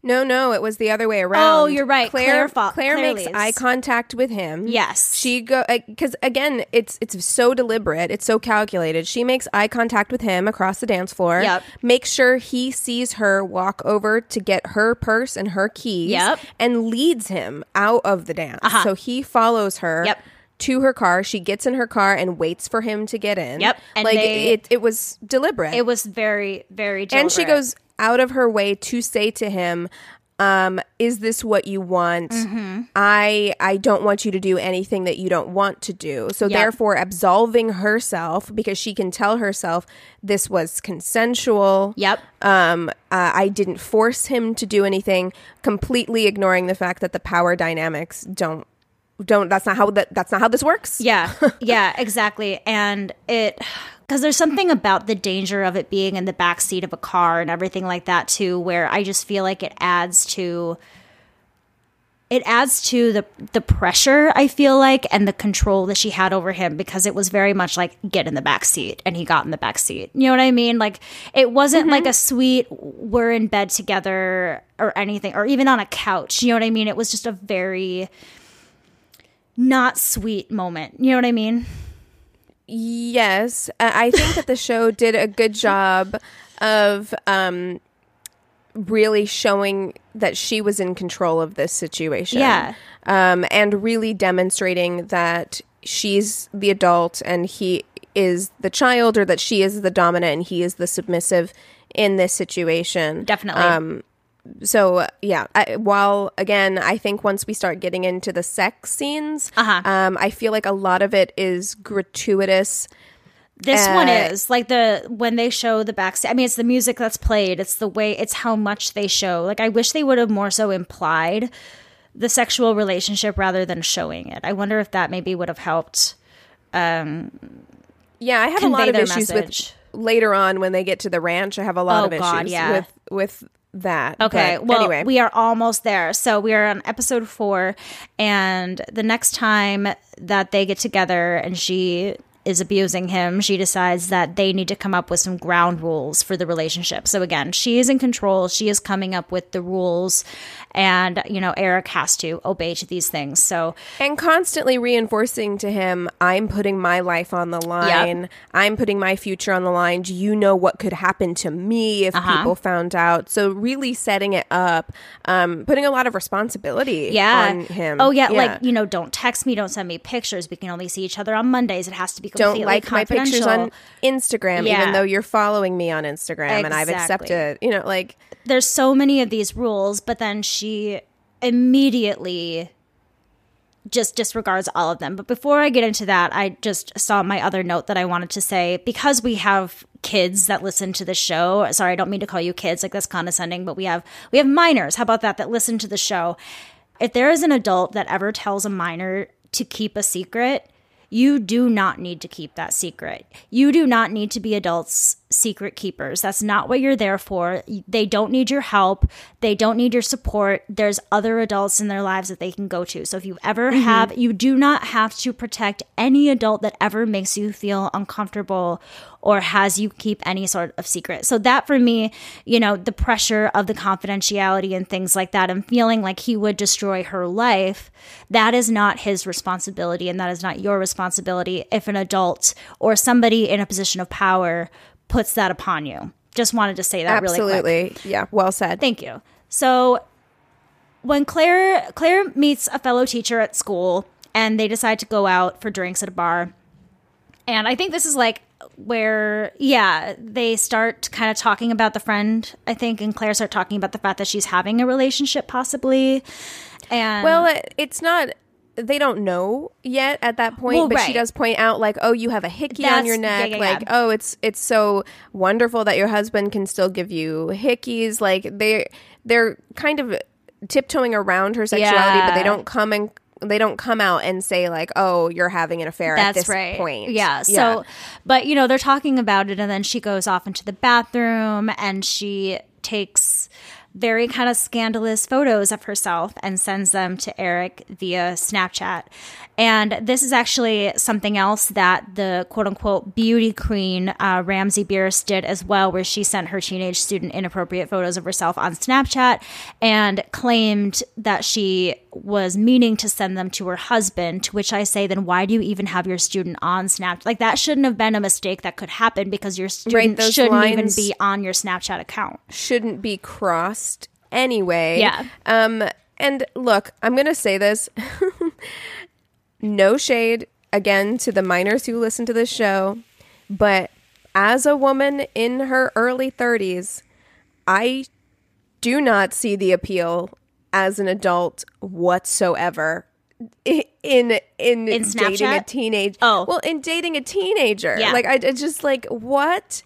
No, no, it was the other way around. Oh, you're right. Claire, Claire fo- Claire, Claire makes eye contact with him. Yes. she go because again, it's it's so deliberate, it's so calculated. She makes eye contact with him across the dance floor. Yep. Makes sure he sees her walk over to get her purse and her keys. Yep. and leads him out of the dance. Uh-huh. So he follows her. Yep. To her car, she gets in her car and waits for him to get in. Yep, and like they- it, it was deliberate. It was very very deliberate. and she goes out of her way to say to him um is this what you want Mm-hmm. i i don't want you to do anything that you don't want to do so Yep. therefore absolving herself because she can tell herself this was consensual Yep. um uh, i didn't force him to do anything completely ignoring the fact that the power dynamics don't don't that's not how that that's not how this works Yeah, <laughs> yeah, exactly. And it because there's something about the danger of it being in the back seat of a car and everything like that too, where I just feel like it adds to it adds to the the pressure I feel like and the control that she had over him because it was very much like get in the back seat and he got in the back seat. You know what I mean? Like it wasn't mm-hmm. like a sweet we're in bed together or anything or even on a couch. You know what I mean? It was just a very not sweet moment. You know what I mean? Yes, I think that the show did a good job of um, really showing that she was in control of this situation. Yeah. Um, and really demonstrating that she's the adult and he is the child, or that she is the dominant and he is the submissive in this situation. Definitely. Um, so yeah, I, while again, I think once we start getting into the sex scenes, uh-huh. um, I feel like a lot of it is gratuitous this uh, one is like the when they show the backstage. I mean, it's the music that's played. It's the way. It's how much they show. Like, I wish they would have more so implied the sexual relationship rather than showing it. I wonder if that maybe would have helped. Um, yeah, I have a lot of issues message. with later on when they get to the ranch. I have a lot oh, of issues God, yeah. with with that. Okay. Well, anyway. we are almost there. So we are on episode four, and the next time that they get together and she is abusing him, she decides that they need to come up with some ground rules for the relationship. So again, she is in control. She is coming up with the rules and you know Eric has to obey to these things. So and constantly reinforcing to him, I'm putting my life on the line. Yep. I'm putting my future on the line. Do you know what could happen to me if uh-huh. people found out? So really setting it up, um, putting a lot of responsibility yeah. on him. Oh yeah, yeah, like you know, don't text me, don't send me pictures. We can only see each other on Mondays. It has to be don't like my pictures on Instagram, yeah. even though you're following me on Instagram exactly. and I've accepted. You know, like there's so many of these rules, but then she immediately just disregards all of them. But before I get into that, I just saw my other note that I wanted to say because we have kids that listen to the show. Sorry, I don't mean to call you kids like that's condescending, but we have we have minors. How about that that listen to the show? If there is an adult that ever tells a minor to keep a secret, you do not need to keep that secret. You do not need to be adults secret keepers. That's not what you're there for. They don't need your help. They don't need your support. There's other adults in their lives that they can go to. So if you ever mm-hmm. have, you do not have to protect any adult that ever makes you feel uncomfortable or has you keep any sort of secret. So that for me, you know, the pressure of the confidentiality and things like that and feeling like he would destroy her life, that is not his responsibility and that is not your responsibility if an adult or somebody in a position of power puts that upon you. Just wanted to say that Absolutely. really quick. Yeah, well said. Thank you. So when Claire Claire meets a fellow teacher at school and they decide to go out for drinks at a bar. And I think this is like where yeah, they start kind of talking about the friend, I think, and Claire start talking about the fact that she's having a relationship possibly. And Well, it's not they don't know yet at that point, well, but right. she does point out like, oh, you have a hickey That's, on your neck. Yeah, yeah, like, yeah. oh, it's it's so wonderful that your husband can still give you hickeys. Like they they're kind of tiptoeing around her sexuality, but they don't come and they don't come out and say like, "Oh, you're having an affair That's at this right. point." Yeah. So, but you know, they're talking about it, and then she goes off into the bathroom and she takes very kind of scandalous photos of herself and sends them to Eric via Snapchat. And this is actually something else that the quote unquote beauty queen, uh, Ramsey Bearse, did as well, where she sent her teenage student inappropriate photos of herself on Snapchat and claimed that she was meaning to send them to her husband. To which I say, then why do you even have your student on Snapchat? Like that shouldn't have been a mistake that could happen because your student those shouldn't even be on your Snapchat account. shouldn't be crossed anyway. Yeah. Um and look, I'm going to say this. <laughs> no shade again to the minors who listen to this show, but as a woman in her early 30s, I do not see the appeal as an adult whatsoever in in, In dating a teenage Oh. well in dating a teenager Yeah. like I, I just like what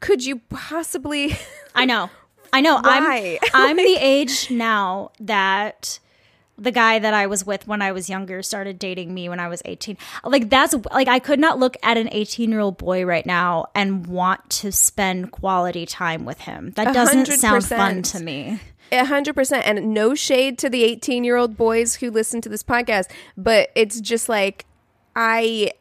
could you possibly <laughs> I know. I know. Why? I'm <laughs> I'm the age now that the guy that I was with when I was younger started dating me when I was 18. Like that's like I could not look at an 18-year-old boy right now and want to spend quality time with him. That doesn't sound fun to me. Hundred percent, and no shade to the eighteen-year-old boys who listen to this podcast, but it's just like I,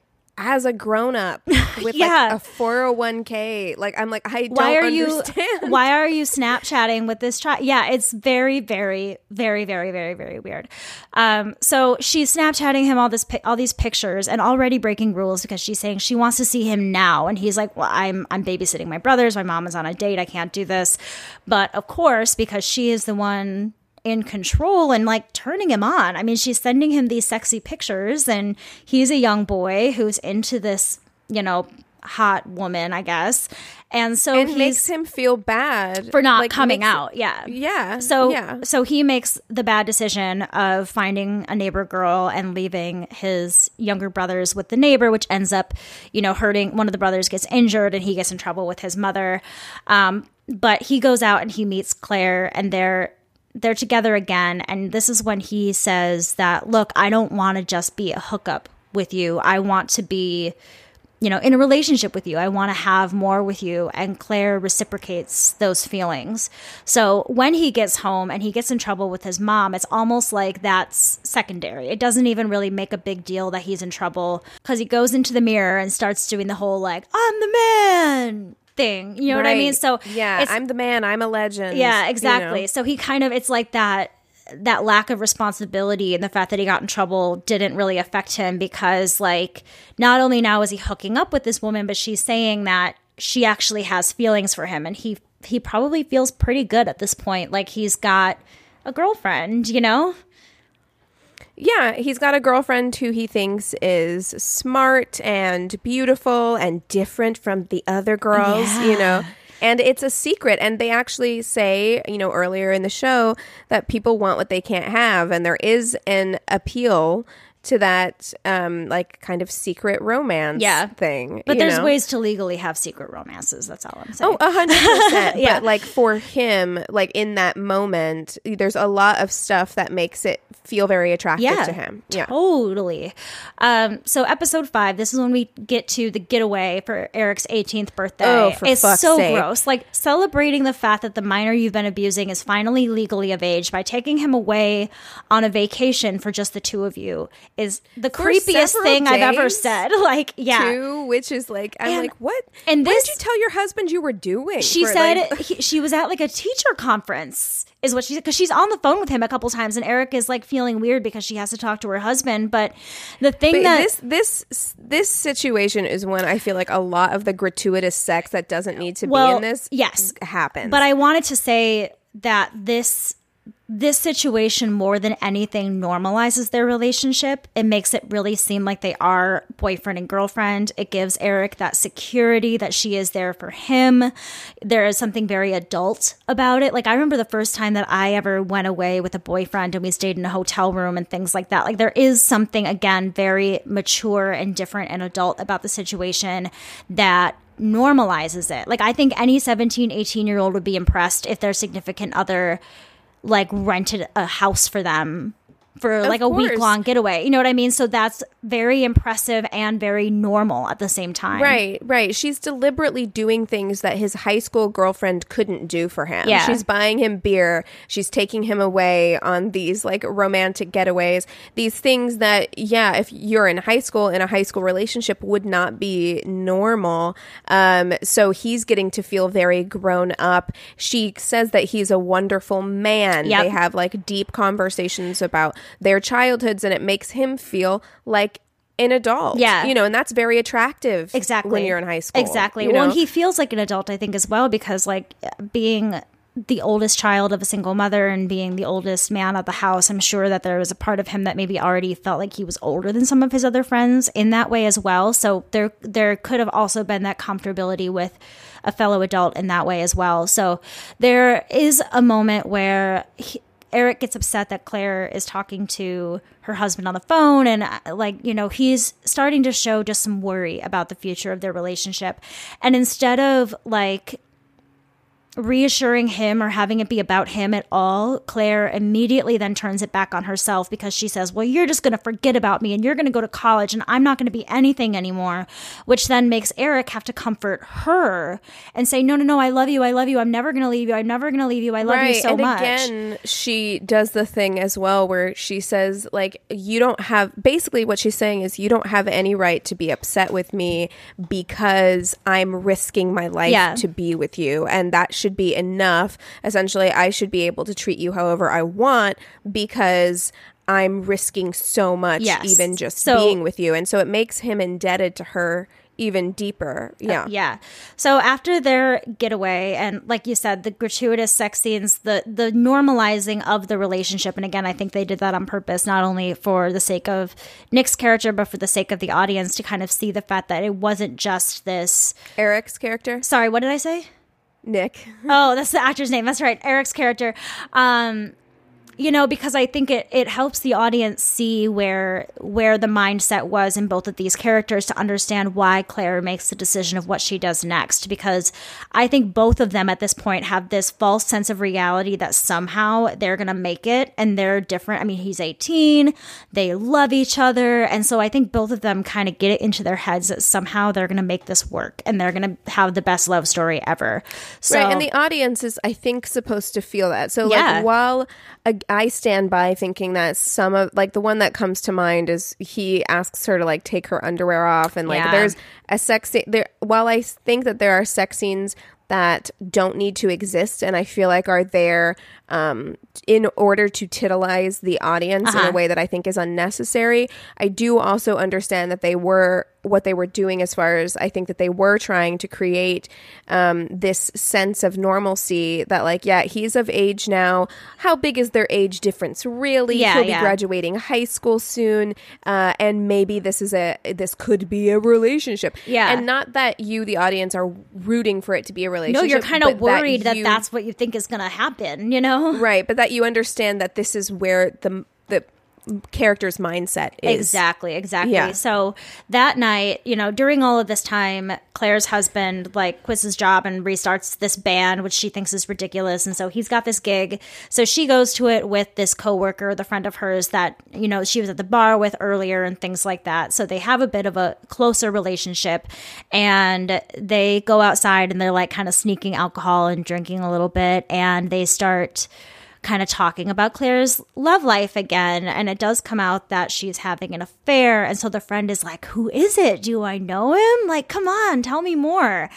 as a grown-up <laughs> with Yeah. like a four hundred one k, like I'm like I don't Why are understand. you <laughs> why are you Snapchatting with this child? Yeah, it's very very very very very very weird. Um so she's Snapchatting him all this all these pictures and already breaking rules because she's saying she wants to see him now and he's like, "Well, I'm I'm babysitting my brothers. My mom is on a date. I can't do this." But of course, because she is the one in control and like turning him on. I mean, she's sending him these sexy pictures and he's a young boy who's into this, you know, hot woman, I guess. And so It makes him feel bad for not like, coming makes out. Yeah. Yeah. So yeah, so he makes the bad decision of finding a neighbor girl and leaving his younger brothers with the neighbor, which ends up, you know, hurting one of the brothers gets injured and he gets in trouble with his mother. Um, but he goes out and he meets Claire and they're they're together again and this is when he says that look, I don't want to just be a hookup with you. I want to be you know, in a relationship with you. I want to have more with you. And Claire reciprocates those feelings. So when he gets home and he gets in trouble with his mom, it's almost like that's secondary. It doesn't even really make a big deal that he's in trouble because he goes into the mirror and starts doing the whole like, I'm the man thing. You know what I mean? So yeah, I'm the man. I'm a legend. yeah, you exactly. know. So he kind of it's like that that lack of responsibility and the fact that he got in trouble didn't really affect him because like not only now is he hooking up with this woman but she's saying that she actually has feelings for him and he he probably feels pretty good at this point like he's got a girlfriend, you know? Yeah, he's got a girlfriend who he thinks is smart and beautiful and different from the other girls, you know. And it's a secret. And they actually say, you know, earlier in the show that people want what they can't have. And there is an appeal to that, um, like kind of secret romance Yeah. thing. But there's know? ways to legally have secret romances. That's all I'm saying. Oh, hundred percent. <laughs> Yeah. But like for him, like in that moment, there's a lot of stuff that makes it feel very attractive yeah, to him. Yeah. totally. Um, so episode five, this is when we get to the getaway for Eric's 18th birthday. Oh, for it's so sake. gross. Like celebrating the fact that the minor you've been abusing is finally legally of age by taking him away on a vacation for just the two of you is the For creepiest thing I've ever said. <laughs> Like, yeah. too, which is like I'm And- like, what? and what did you tell your husband you were doing? She for, said like- he, <laughs> she was at like a teacher conference, is what she said, because she's on the phone with him a couple times, and Eric is like feeling weird because she has to talk to her husband. But the thing But that this this this situation is when I feel like a lot of the gratuitous sex that doesn't need to be in this yes. happens. But I wanted to say that this this situation more than anything normalizes their relationship. It makes it really seem like they are boyfriend and girlfriend. It gives Eric that security that she is there for him. There is something very adult about it. Like I remember the first time that I ever went away with a boyfriend and we stayed in a hotel room and things like that. Like there is something again very mature and different and adult about the situation that normalizes it. Like I think any 17, 18 year old would be impressed if their significant other like rented a house for them for like a week long getaway. You know what I mean? So that's very impressive and very normal at the same time. Right, right. She's deliberately doing things that his high school girlfriend couldn't do for him. Yeah. She's buying him beer. She's taking him away on these like romantic getaways. These things that, yeah, if you're in high school in a high school relationship would not be normal. Um, so he's getting to feel very grown up. She says that he's a wonderful man. Yep. They have like deep conversations about their childhoods and it makes him feel like an adult. Yeah. You know, and that's very attractive. Exactly. When you're in high school. Exactly. you Well, he feels like an adult, I think, as well, because like being the oldest child of a single mother and being the oldest man of the house, I'm sure that there was a part of him that maybe already felt like he was older than some of his other friends in that way as well. So there there could have also been that comfortability with a fellow adult in that way as well. So there is a moment where he, Eric gets upset that Claire is talking to her husband on the phone and uh, like you know he's starting to show just some worry about the future of their relationship. And instead of like reassuring him or having it be about him at all, Claire immediately then turns it back on herself because she says, Well, you're just going to forget about me and you're going to go to college and I'm not going to be anything anymore. Which then makes Eric have to comfort her and say, No, no, no, I love you. I love you. I'm never going to leave you. I'm never going to leave you. I love right. you so much. and much. again, she does the thing as well where she says, like, you don't have basically what she's saying is you don't have any right to be upset with me because I'm risking my life Yeah. to be with you. And that should be enough. Essentially, I should be able to treat you however I want because I'm risking so much Yes. even just So- being with you. And so it makes him indebted to her even deeper. Yeah. Uh, yeah. So after their getaway, and like you said, the gratuitous sex scenes, the the normalizing of the relationship, and again, I think they did that on purpose, not only for the sake of Nick's character, but for the sake of the audience to kind of see the fact that it wasn't just this. Eric's character, Sorry, what did I say? Nick. oh, that's the actor's name. That's right, Eric's character. Um, you know, because I think it it helps the audience see where where the mindset was in both of these characters to understand why Claire makes the decision of what she does next. Because I think both of them at this point have this false sense of reality that somehow they're gonna make it and they're different. I mean, he's 18, they love each other, and so I think both of them kind of get it into their heads that somehow they're gonna make this work and they're gonna have the best love story ever. So right, and the audience is, I think, supposed to feel that. So, Yeah. like, while uh, I stand by thinking that some of, like, the one that comes to mind is he asks her to like take her underwear off, and like, Yeah. there's a sex scene there. While I think that there are sex scenes that don't need to exist, and I feel like are there um, in order to titilize the audience in a way that I think is unnecessary. I do also understand that they were what they were doing as far as I think that they were trying to create um, this sense of normalcy that, like, yeah, he's of age now. How big is their age difference really? Yeah, He'll be yeah. graduating high school soon, uh, and maybe this is a this could be a relationship. Yeah. and not that you, the audience, are rooting for it to be a relationship no, you're kind of worried that, you- that's what you think is going to happen, you know? right, but that you understand that this is where the the character's mindset is. Exactly, exactly. Yeah. So that night, you know, during all of this time, Claire's husband like quits his job and restarts this band, which she thinks is ridiculous. And so he's got this gig. So she goes to it with this coworker, the friend of hers that, you know, she was at the bar with earlier and things like that. So they have a bit of a closer relationship and they go outside and they're like kind of sneaking alcohol and drinking a little bit and they start kind of talking about Claire's love life again. And it does come out that she's having an affair. And so the friend is like, Who is it? Do I know him? Like, come on, tell me more.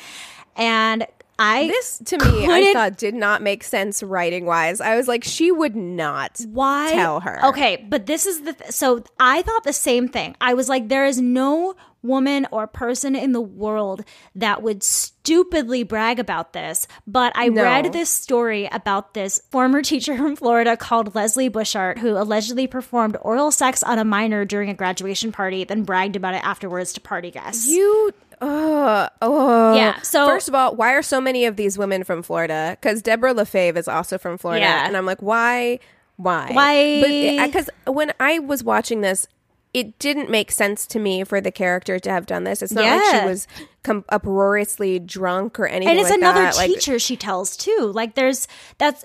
And I This to me, I thought did not make sense writing wise. I was like, she would not why tell her. Okay, but this is the th- so I thought the same thing. I was like, there is no woman or person in the world that would stupidly brag about this. But I No. read this story about this former teacher from Florida called Leslie Bushart, who allegedly performed oral sex on a minor during a graduation party, then bragged about it afterwards to party guests. You. Uh, oh. Yeah, so- first of all, why are so many of these women from Florida? Because Deborah LaFave is also from Florida, Yeah. and I'm like, why? Why? Why? Because when I was watching this, it didn't make sense to me for the character to have done this. It's not like she was com- uproariously drunk or anything. and it's like another that. Like, teacher she tells too like there's that's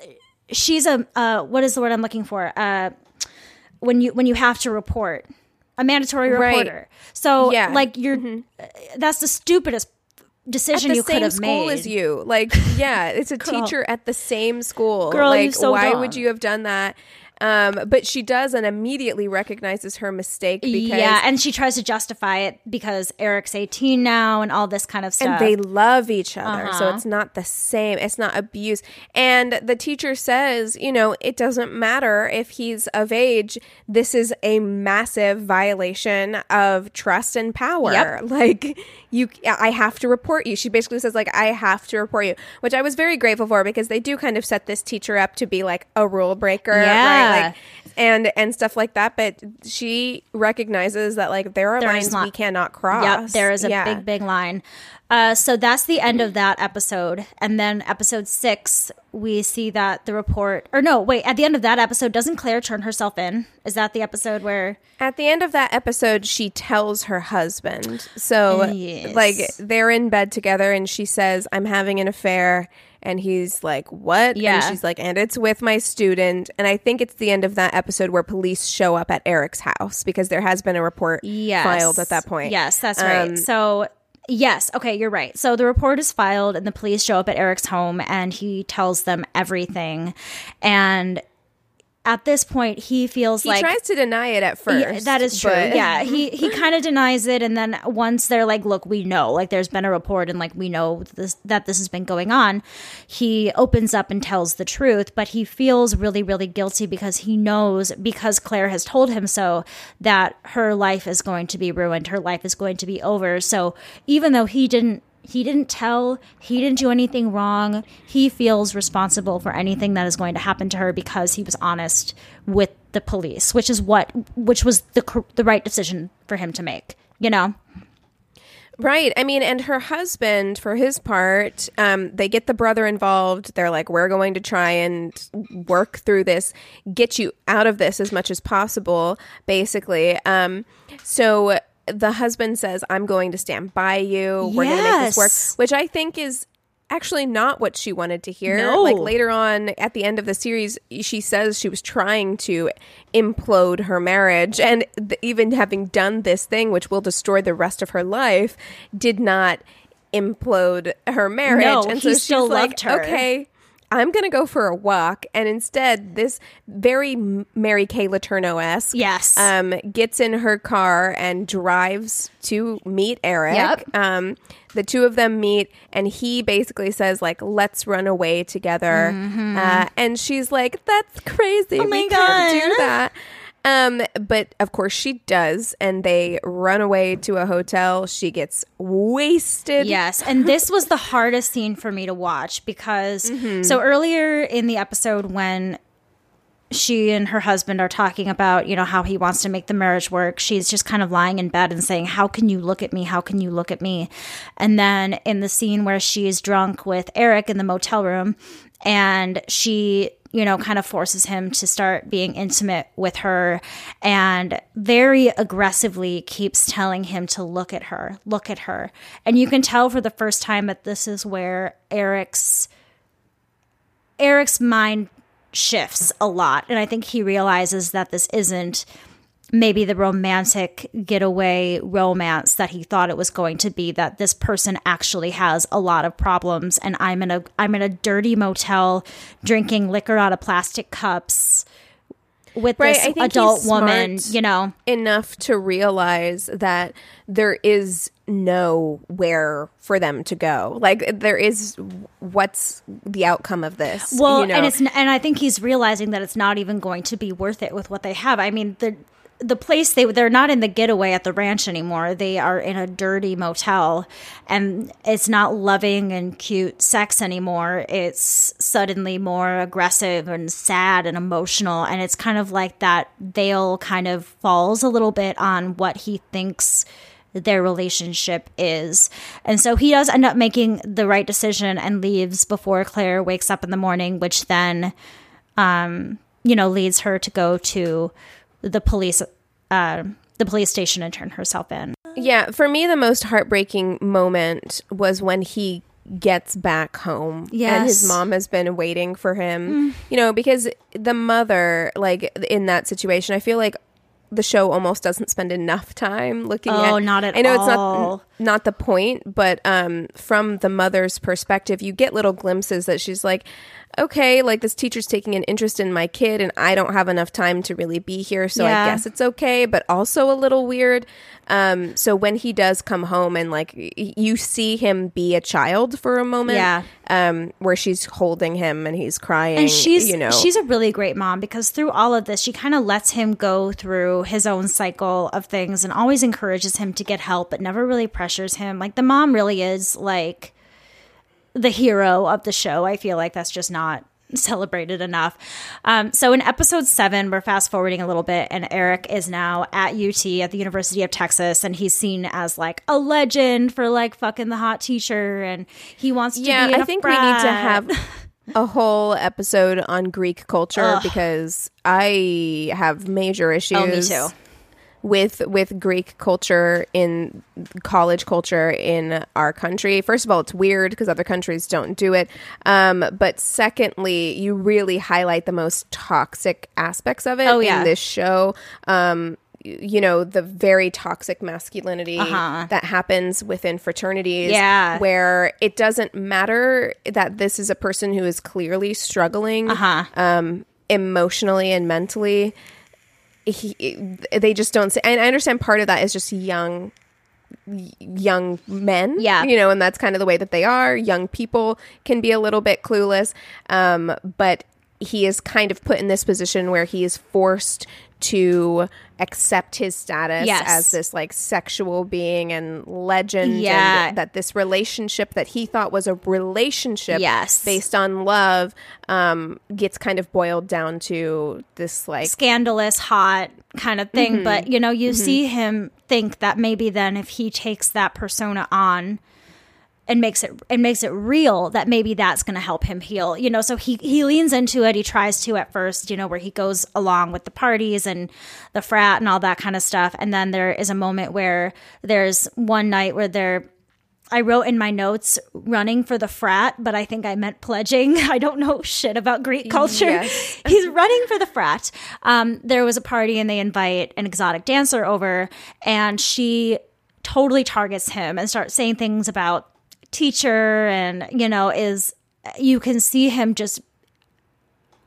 she's a uh what is the word i'm looking for uh when you when you have to report a mandatory Right. reporter so Yeah. Mm-hmm. like you're uh, that's the stupidest decision you could same have school made as you. Like, yeah, it's a <laughs> teacher at the same school. Girl, like, so why dumb. would you have done that? Um, but she does and immediately recognizes her mistake because yeah and she tries to justify it because eric's 18 now and all this kind of stuff and they love each other. So Uh-huh. it's not the same. It's not abuse. And the teacher says, you know, it doesn't matter if he's of age. This is a massive violation of trust and power. Yep. <laughs> Like you, I have to report you. She basically says like, I have to report you, which I was very grateful for because they do kind of set this teacher up to be like a rule breaker. Yeah. Right? Like, and, and stuff like that. But she recognizes that like there are There lines not- we cannot cross. Yep, there is a Yeah. big, big line. Uh, so that's the end of that episode. And then episode six, we see that the report, or no, wait, at the end of that episode, doesn't Claire turn herself in? Is that the episode where? At the end of that episode, she tells her husband. So, Yes. like, they're in bed together, and she says, I'm having an affair. And he's like, What? Yeah. And she's like, And it's with my student. And I think it's the end of that episode where police show up at Eric's house because there has been a report Yes. filed at that point. Yes, that's right. Um, so, yes, okay, you're right. So the report is filed, and the police show up at Eric's home, and he tells them everything. And at this point, he feels He like he tries to deny it at first. Yeah, that is true. but- Yeah, <laughs> he he kind of denies it, and then once they're like, "Look, we know, like, there's been a report, and like, we know this that this has been going on," he opens up and tells the truth. But he feels really, really guilty because he knows because Claire has told him so that her life is going to be ruined, her life is going to be over. So even though he didn't. He didn't tell, he didn't do anything wrong. He feels responsible for anything that is going to happen to her because he was honest with the police, which is what which was the the right decision for him to make, you know. Right. I mean, and her husband, for his part, um, they get the brother involved. They're like, we're going to try and work through this, get you out of this as much as possible, basically. Um, so the husband says, I'm going to stand by you. We're going to make this work, which I think is actually not what she wanted to hear. No. Like later on at the end of the series, she says she was trying to implode her marriage and th- even having done this thing which will destroy the rest of her life did not implode her marriage. No, and he so still she's like, loved her. okay, I'm going to go for a walk. And instead, this very Mary Kay Letourneau esque Yes. um, gets in her car and drives to meet Eric. Yep. Um, the two of them meet, and he basically says, like, let's run away together. Uh, and she's like, that's crazy. Mm-hmm. Oh we can't do that. Um, but of course she does, and they run away to a hotel. She gets wasted. Yes, and this was the hardest scene for me to watch because so earlier in the episode when she and her husband are talking about, you know, how he wants to make the marriage work. She's just kind of lying in bed and saying, "How can you look at me? How can you look at me?" And then in the scene where she's drunk with Eric in the motel room and she you know, kind of forces him to start being intimate with her and very aggressively keeps telling him to look at her, look at her. And you can tell for the first time that this is where Eric's Eric's mind shifts a lot. And I think he realizes that this isn't maybe the romantic getaway romance that he thought it was going to be that this person actually has a lot of problems and I'm in a I'm in a dirty motel drinking liquor out of plastic cups with Right, this adult woman, you know. enough to realize that there is nowhere for them to go. Like there is what's the outcome of this. Well, you know? and it's and I think he's realizing that it's not even going to be worth it with what they have. I mean, the the place they they're not in the getaway at the ranch anymore. They are in a dirty motel, and it's not loving and cute sex anymore. It's suddenly more aggressive and sad and emotional, and it's kind of like that veil kind of falls a little bit on what he thinks their relationship is. And so he does end up making the right decision and leaves before Claire wakes up in the morning, which then, um, you know, leads her to go to the police, uh, the police station and turn herself in. Yeah, for me, the most heartbreaking moment was when he gets back home Yes. and his Mm. mom has been waiting for him. You know, because the mother, like in that situation, I feel like the show almost doesn't spend enough time looking at. Oh, not at I know it's not not the point, but um, from the mother's perspective, you get little glimpses that she's like, okay, like this teacher's taking an interest in my kid, and I don't have enough time to really be here, so Yeah. I guess it's okay, but also a little weird. Um, so when he does come home and like y- you see him be a child for a moment, Yeah. um, where she's holding him and he's crying, And she's you know, she's a really great mom because through all of this, she kind of lets him go through his own cycle of things and always encourages him to get help, but never really pressures him. Like the mom really is like the hero of the show. I feel like that's just not celebrated enough. Um, so in episode seven, we're fast forwarding a little bit, and Eric is now at UT at the University of Texas, and he's seen as like a legend for like fucking the hot teacher, and he wants to yeah, I a think we need to have <laughs> a whole episode on Greek culture because I have major issues. Oh, me too. With with Greek culture in college culture in our country. First of all, it's weird because other countries don't do it. Um, but secondly, you really highlight the most toxic aspects of it Oh, yeah. in this show. Um, you know the very toxic masculinity that happens within fraternities Uh-huh. Yeah. where it doesn't matter that this is a person who is clearly struggling Uh-huh. um, emotionally and mentally. He, they just don't say, and I understand part of that is just young, young men. Yeah. you know, and that's kind of the way that they are. Young people can be a little bit clueless, um, but he is kind of put in this position where he is forced to accept his status Yes. as this like sexual being and legend Yeah. and that this relationship that he thought was a relationship Yes. based on love um, gets kind of boiled down to this like scandalous, hot kind of thing. Mm-hmm. But you know, you see him think that maybe then if he takes that persona on and makes it and makes it real, that maybe that's going to help him heal. You know, so he he leans into it. He tries to at first, you know, where he goes along with the parties and the frat and all that kind of stuff. And then there is a moment where there's one night where they're I wrote in my notes running for the frat, but I think I meant pledging. <laughs> I don't know shit about Greek culture. Yes. <laughs> He's running for the frat. Um, there was a party and they invite an exotic dancer over, and she totally targets him and starts saying things about teacher and you know is you can see him just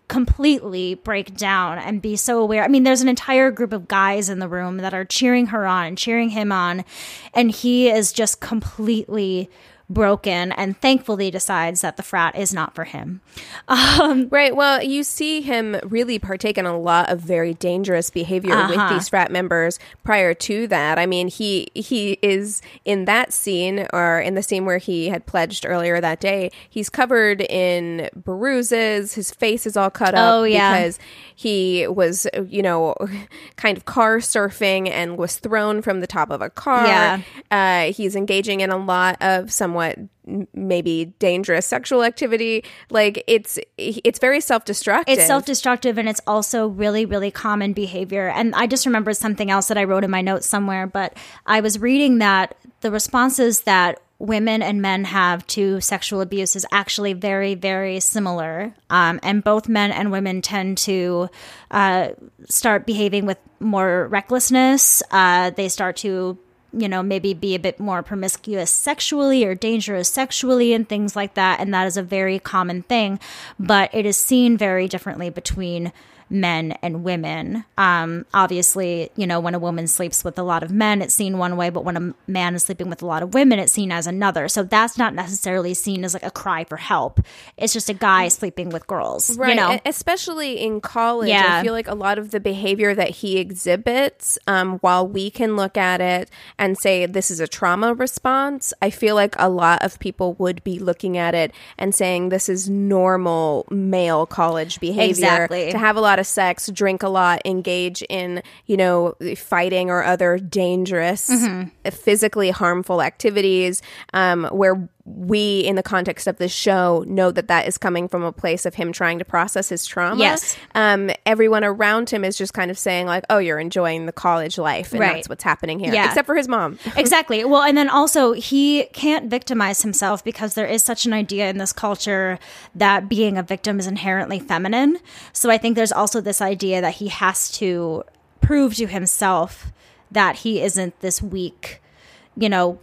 completely break down and be so aware. I mean, there's an entire group of guys in the room that are cheering her on and cheering him on, and he is just completely broken and thankfully decides that the frat is not for him. Right. Well, you see him really partake in a lot of very dangerous behavior with Uh-huh. these frat members prior to that. I mean, he he is in that scene or in the scene where he had pledged earlier that day. He's covered in bruises. His face is all cut up Oh, yeah. because he was, you know, <laughs> kind of car surfing and was thrown from the top of a car. Yeah. Uh, he's engaging in a lot of somewhat m- maybe dangerous sexual activity. Like it's it's very self destructive. It's self destructive and it's also really, really common behavior. And I just remembered something else that I wrote in my notes somewhere, but I was reading that the responses that women and men have to sexual abuse is actually very, very similar. Um, and both men and women tend to uh, start behaving with more recklessness. Uh, they start to you know, maybe be a bit more promiscuous sexually or dangerous sexually and things like that. And that is a very common thing, but it is seen very differently between men and women. Um, obviously, you know, when a woman sleeps with a lot of men, it's seen one way, but when a man is sleeping with a lot of women, it's seen as another. So that's not necessarily seen as like a cry for help. It's just a guy sleeping with girls, Right. you know? Especially in college. Yeah. I feel like a lot of the behavior that he exhibits, um, while we can look at it and say this is a trauma response, I feel like a lot of people would be looking at it and saying this is normal male college behavior. Exactly. To have a lot of sex, drink a lot, engage in, you know, fighting or other dangerous, Mm-hmm. physically harmful activities, um, where we, in the context of this show, know that that is coming from a place of him trying to process his trauma. Yes. Um, everyone around him is just kind of saying, like, oh, you're enjoying the college life. And Right. that's what's happening here. Yeah. Except for his mom. <laughs> exactly. Well, and then also he can't victimize himself because there is such an idea in this culture that being a victim is inherently feminine. So I think there's also this idea that he has to prove to himself that he isn't this weak, you know,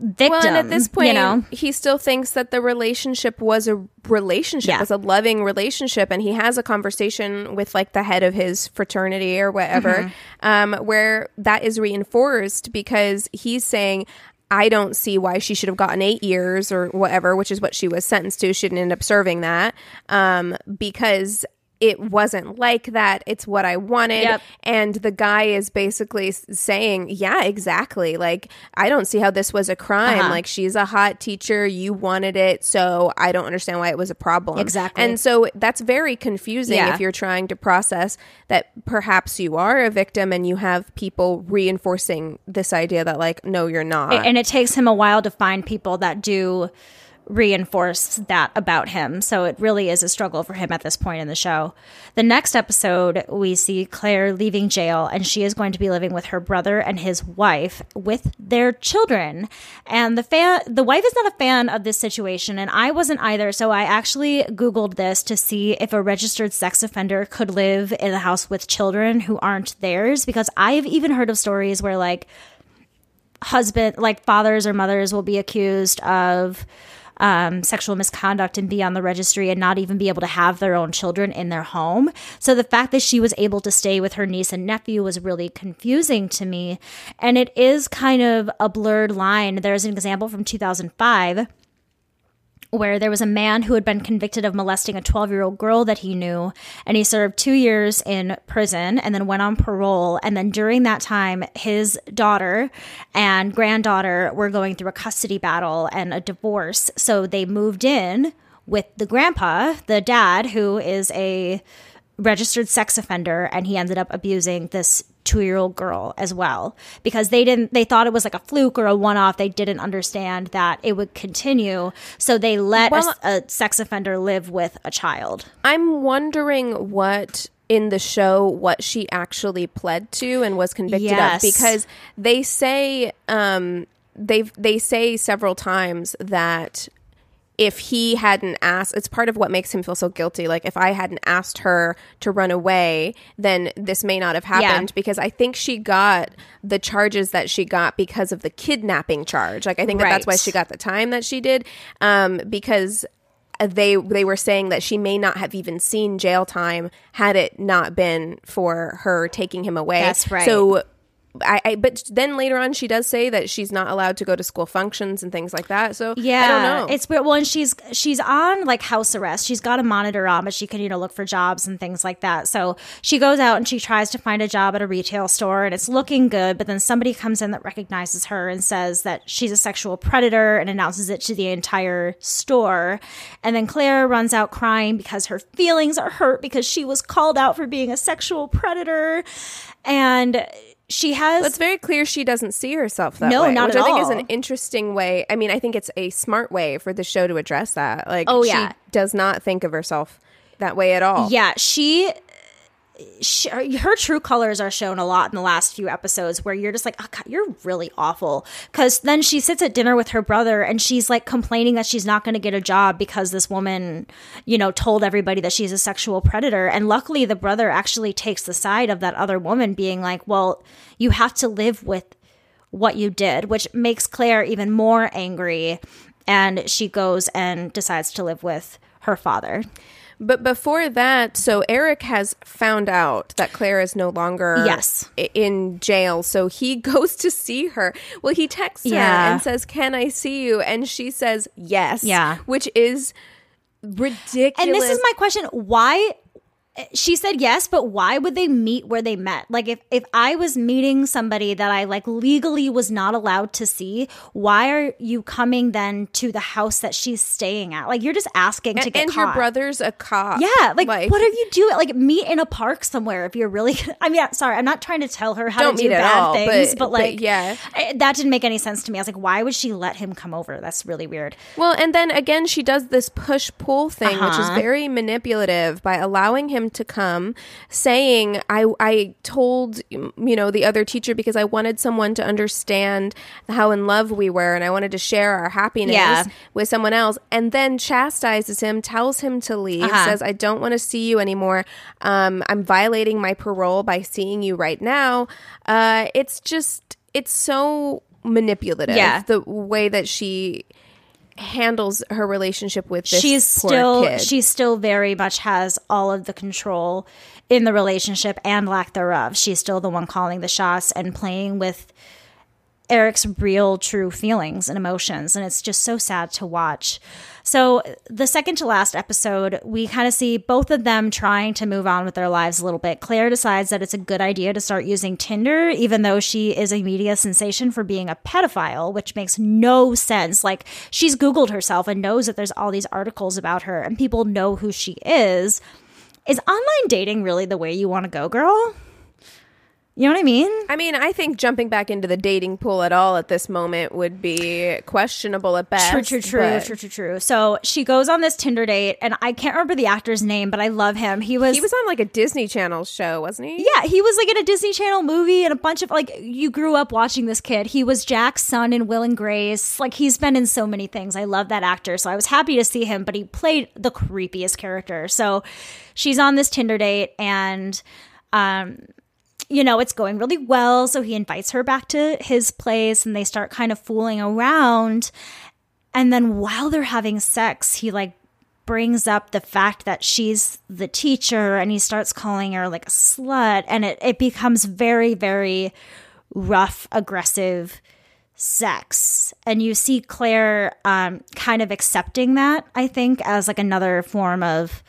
victim. Well, and at this point, you know, he still thinks that the relationship was a relationship, Yeah. was a loving relationship, and he has a conversation with like the head of his fraternity or whatever, Mm-hmm. um, where that is reinforced because he's saying. I don't see why she should have gotten eight years or whatever, which is what she was sentenced to. She didn't end up serving that um, because it wasn't like that. It's what I wanted. Yep. And the guy is basically saying, Yeah, exactly. Like, I don't see how this was a crime. Uh-huh. Like, she's a hot teacher. You wanted it. So I don't understand why it was a problem. Exactly. And so that's very confusing Yeah. if you're trying to process that perhaps you are a victim and you have people reinforcing this idea that, like, no, you're not. and it takes him a while to find people that do reinforce that about him. So it really is a struggle for him at this point in the show. The next episode, we see Claire leaving jail and she is going to be living with her brother and his wife with their children. And the fan the wife is not a fan of this situation and I wasn't either. So I actually googled this to see if a registered sex offender could live in a house with children who aren't theirs because I've even heard of stories where like husband like fathers or mothers will be accused of um, sexual misconduct and be on the registry and not even be able to have their own children in their home. So the fact that she was able to stay with her niece and nephew was really confusing to me. And it is kind of a blurred line. There's an example from 2005 where there was a man who had been convicted of molesting a 12 year old girl that he knew, and he served two years in prison and then went on parole. And then during that time, his daughter and granddaughter were going through a custody battle and a divorce. So they moved in with the grandpa, the dad, who is a registered sex offender, and he ended up abusing this two year old girl as well. Because they didn't they thought it was like a fluke or a one off they didn't understand that it would continue. So they let well, a, a, sex offender live with a child. I'm wondering what in the show what she actually pled to and was convicted yes. of because they say um they they say several times that if he hadn't asked, it's part of what makes him feel so guilty. Like, if I hadn't asked her to run away, then this may not have happened yeah. because I think she got the charges that she got because of the kidnapping charge. Like, I think right. that that's why she got the time that she did. Um, because they they were saying that she may not have even seen jail time had it not been for her taking him away. That's right. So I, I, but then later on she does say that she's not allowed to go to school functions and things like that. So yeah, I don't know. It's weird. Well, and she's she's on like house arrest. She's got a monitor on, but she can you know look for jobs and things like that. So she goes out and she tries to find a job at a retail store, and it's looking good. But then somebody comes in that recognizes her and says that she's a sexual predator and announces it to the entire store. And then Claire runs out crying because her feelings are hurt because she was called out for being a sexual predator, and she has. it's very clear she doesn't see herself that no, way. not which at I think all. is an interesting way. I mean, I think it's a smart way for the show to address that. Like, oh yeah, she does not think of herself that way at all. Yeah, she her true colors are shown a lot in the last few episodes where you're just like, oh God, you're really awful. Because then she sits at dinner with her brother and she's like complaining that she's not going to get a job because this woman, you know, told everybody that she's a sexual predator. And luckily, the brother actually takes the side of that other woman, being like, well, you have to live with what you did, which makes Claire even more angry. And she goes and decides to live with her father. But before that, so Eric has found out that Claire is no longer yes. in jail. So he <laughs> goes to see her. Well, he texts her and says, Can I see you? And she says, Yes. Yeah. Which is ridiculous. And this is my question. Why she said yes but why would they meet where they met? Like if if i was meeting somebody that i like legally was not allowed to see why are you coming then to the house that she's staying at? Like you're just asking to get and caught. your brother's a cop. Yeah like, like, what are you doing? Like meet in a park somewhere if you're really i mean sorry i'm not trying to tell her how to do bad all, things but, but like but yeah that didn't make any sense to me. I was like why would she let him come over? That's really weird. Well and then again she does this push pull thing uh-huh. which is uh-huh. very manipulative by allowing him to come saying I I told you know the other teacher because I wanted someone to understand how in love we were and I wanted to share our happiness yeah. with someone else and then chastises him tells him to leave uh-huh. says I don't want to see you anymore um, I'm violating my parole by seeing you right now uh, it's just it's so manipulative yeah. the way that she handles her relationship with this she's still kid. she still very much has all of the control in the relationship and lack thereof she's still the one calling the shots and playing with Eric's real, true feelings and emotions. And it's just so sad to watch. So, the second to last episode, we kind of see both of them trying to move on with their lives a little bit. Claire decides that it's a good idea to start using Tinder, even though she is a media sensation for being a pedophile, which makes no sense. Like, she's Googled herself and knows that there's all these articles about her and people know who she is. Is online dating really the way you want to go, girl? You know what I mean? I mean, I think jumping back into the dating pool at all at this moment would be questionable at best. True, true, true, but true, true, true. So she goes on this Tinder date, and I can't remember the actor's name, but I love him. He was, He was on like a Disney Channel show, wasn't he? yeah, he was like in a Disney Channel movie and a bunch of like you grew up watching this kid. He was Jack's son in Will and Grace. Like he's been in so many things. I love that actor, so I was happy to see him. But he played the creepiest character. So she's on this Tinder date, and um, you know, it's going really well. So he invites her back to his place and they start kind of fooling around. And then while they're having sex, he like brings up the fact that she's the teacher and he starts calling her like a slut. And it, it becomes very, very rough, aggressive sex. And you see Claire um, kind of accepting that, I think, as like another form of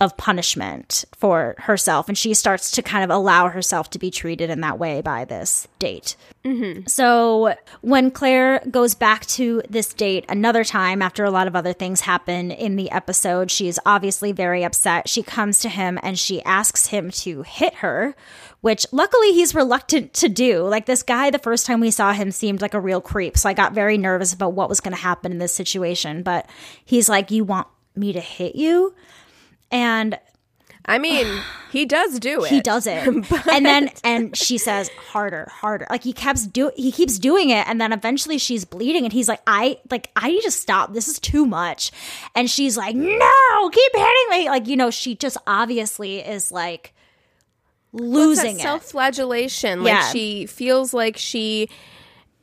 of punishment for herself. And she starts to kind of allow herself to be treated in that way by this date. Mm-hmm. So when claire goes back to this date another time after a lot of other things happen in the episode she's obviously very upset. She comes to him and she asks him to hit her which luckily he's reluctant to do. Like this guy the first time we saw him seemed like a real creep. So i got very nervous about what was going to happen in this situation. But he's like you want me to hit you and I mean, <sighs> he does do it. he does it. <laughs> And then and she says harder harder. Like he keeps do he keeps doing it. And then eventually she's bleeding and he's like i like i need to stop. This is too much. And she's like no keep hitting me. Like you know she just obviously is like losing it. self-flagellation. Like Yeah. she feels like she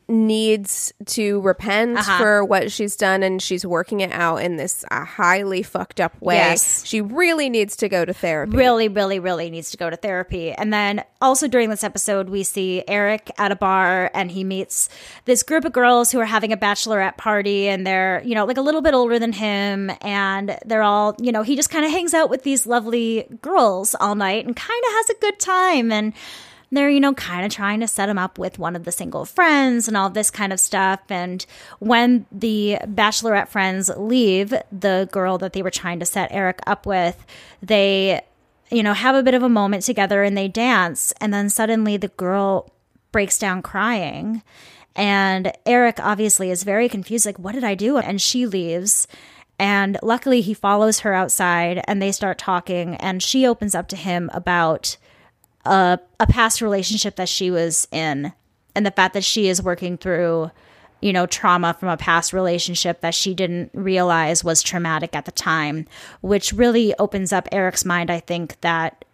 needs to repent Uh-huh. for what she's done and she's working it out in this uh, highly fucked up way. Yes. She really needs to go to therapy. really, really, really needs to go to therapy. And then also during this episode, we see Eric at a bar and he meets this group of girls who are having a bachelorette party and they're, you know, like a little bit older than him. And they're all, you know, he just kind of hangs out with these lovely girls all night and kind of has a good time. And they're, you know, kind of trying to set him up with one of the single friends and all this kind of stuff. And when the bachelorette friends leave, the girl that they were trying to set Eric up with, they, you know, have a bit of a moment together and they dance. And then suddenly the girl breaks down crying. And Eric obviously is very confused, like, what did I do? And she leaves. And luckily, he follows her outside and they start talking. And she opens up to him about a, a past relationship that she was in and the fact that she is working through you know trauma from a past relationship that she didn't realize was traumatic at the time which really opens up Eric's mind I think that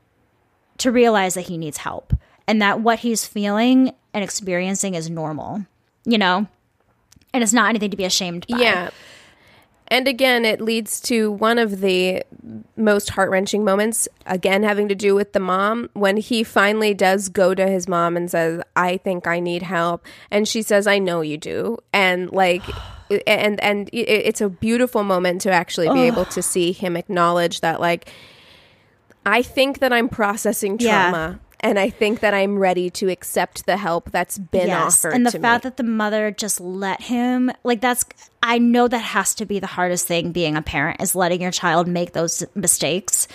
to realize that he needs help and that what he's feeling and experiencing is normal you know and it's not anything to be ashamed by Yeah. And again, it leads to one of the most heart wrenching moments, again, having to do with the mom, when he finally does go to his mom and says, I think I need help. And she says, I know you do. And like, <sighs> and, and it's a beautiful moment to actually be able to see him acknowledge that, like, I think that I'm processing Yeah. And I think that I'm ready to accept the help that's been offered to. and the fact me. that the mother just let him like that's i know that has to be the hardest thing being a parent is letting your child make those mistakes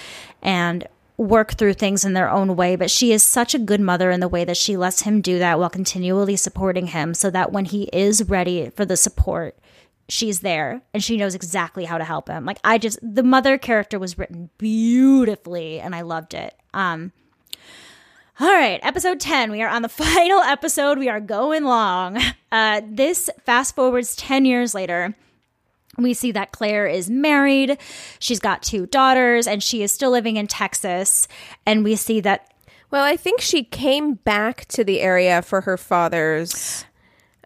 and work through things in their own way but she is such a good mother in the way that she lets him do that while continually supporting him so that when he is ready for the support she's there and she knows exactly how to help him like i just the mother character was written beautifully and i loved it um all right, episode 10. We are on the <laughs> final episode. We are going long. Uh, this fast forwards 10 years later. We see that Claire is married. She's got two daughters and she is still living in Texas. And we see that, Well, I think she came back to the area for her father's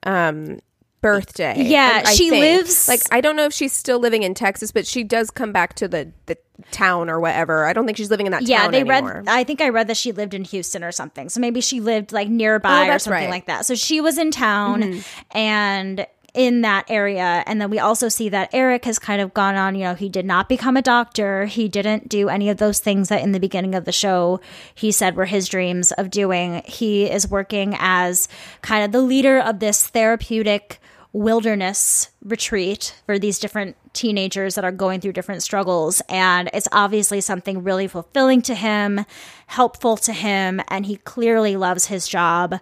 um birthday. Yeah, I she think. lives- like I don't know if she's still living in Texas, but she does come back to the the town or whatever. I don't think she's living in that yeah, town they anymore. read, I think I read that she lived in Houston or something. So maybe she lived like nearby Oh, or something right. Mm-hmm. like that. So she was in town and in that area. And then we also see that Eric has kind of gone on, you know, he did not become a doctor. He didn't do any of those things that in the beginning of the show he said were his dreams of doing. He is working as kind of the leader of this therapeutic wilderness retreat for these different teenagers that are going through different struggles. And it's obviously something really fulfilling to him, helpful to him, and he clearly loves his job.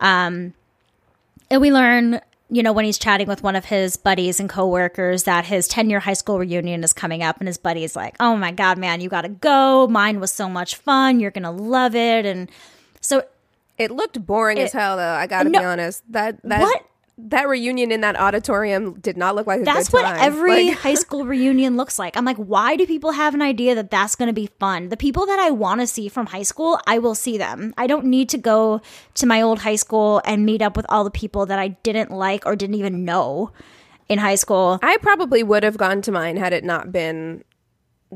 Um, and we learn, you know, when he's chatting with one of his buddies and coworkers that his 10 year high school reunion is coming up, and his buddy's like, Oh my God, man, you gotta go. Mine was so much fun. You're gonna love it. And so It looked boring as hell, though. I gotta No. be honest. That that What? That reunion in that auditorium did not look like a That's what every Like- high <laughs> school reunion looks like. I'm like, why do people have an idea that that's going to be fun? The people that I want to see from high school, I will see them. I don't need to go to my old high school and meet up with all the people that I didn't like or didn't even know in high school. I probably would have gone to mine had it not been,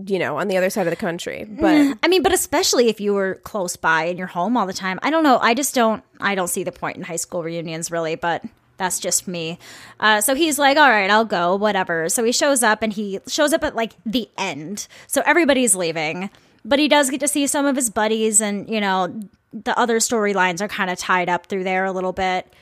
you know, on the other side of the country. But mm, I mean, but especially if you were close by and you're home all the time. I don't know. I just don't. I don't see the point in high school reunions really, but that's just me. Uh, so he's like, "All right, I'll go, whatever." So he shows up and he shows up at like the end. So everybody's leaving, but he does get to see some of his buddies, and you know, the other storylines are kind of tied up through there a little bit.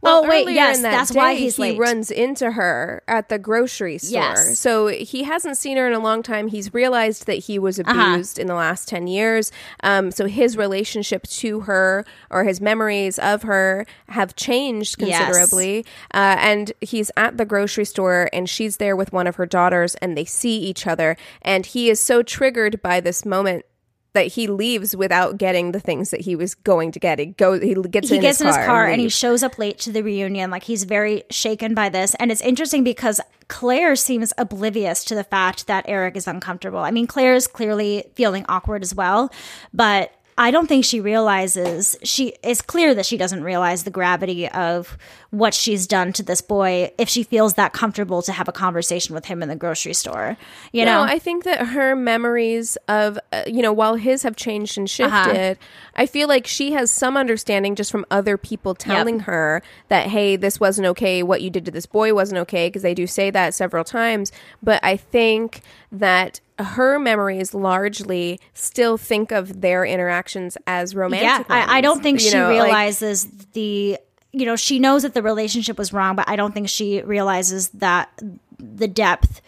Well, oh wait, yes, that that's why he's he late. runs into her at the grocery store. Yes. So he hasn't seen her in a long time. He's realized that he was Uh-huh. abused in the last 10 years. Um, so his relationship to her or his memories of her have changed Yes. considerably. Uh, and he's at the grocery store and she's there with one of her daughters and they see each other. And he is so triggered by this moment. That he leaves without getting the things that he was going to get. He goes. He gets he in gets his car, in his car and, he shows up late to the reunion like he's very shaken by this and it's interesting because claire seems oblivious to the fact that eric is uncomfortable i mean claire is clearly feeling awkward as well but i don't think she realizes she it's clear that she doesn't realize the gravity of what she's done to this boy if she feels that comfortable to have a conversation with him in the grocery store you know No, I think that her memories of, uh, you know, while his have changed and Uh-huh. shifted, I feel like she has some understanding just from other people telling her that, hey, this wasn't okay. What you did to this boy wasn't okay, because they do say that several times. But I think that her memories largely still think of their interactions as romantic. Yeah, I, I don't think she know, like- realizes the. You know, she knows that the relationship was wrong, but I don't think she realizes that the depth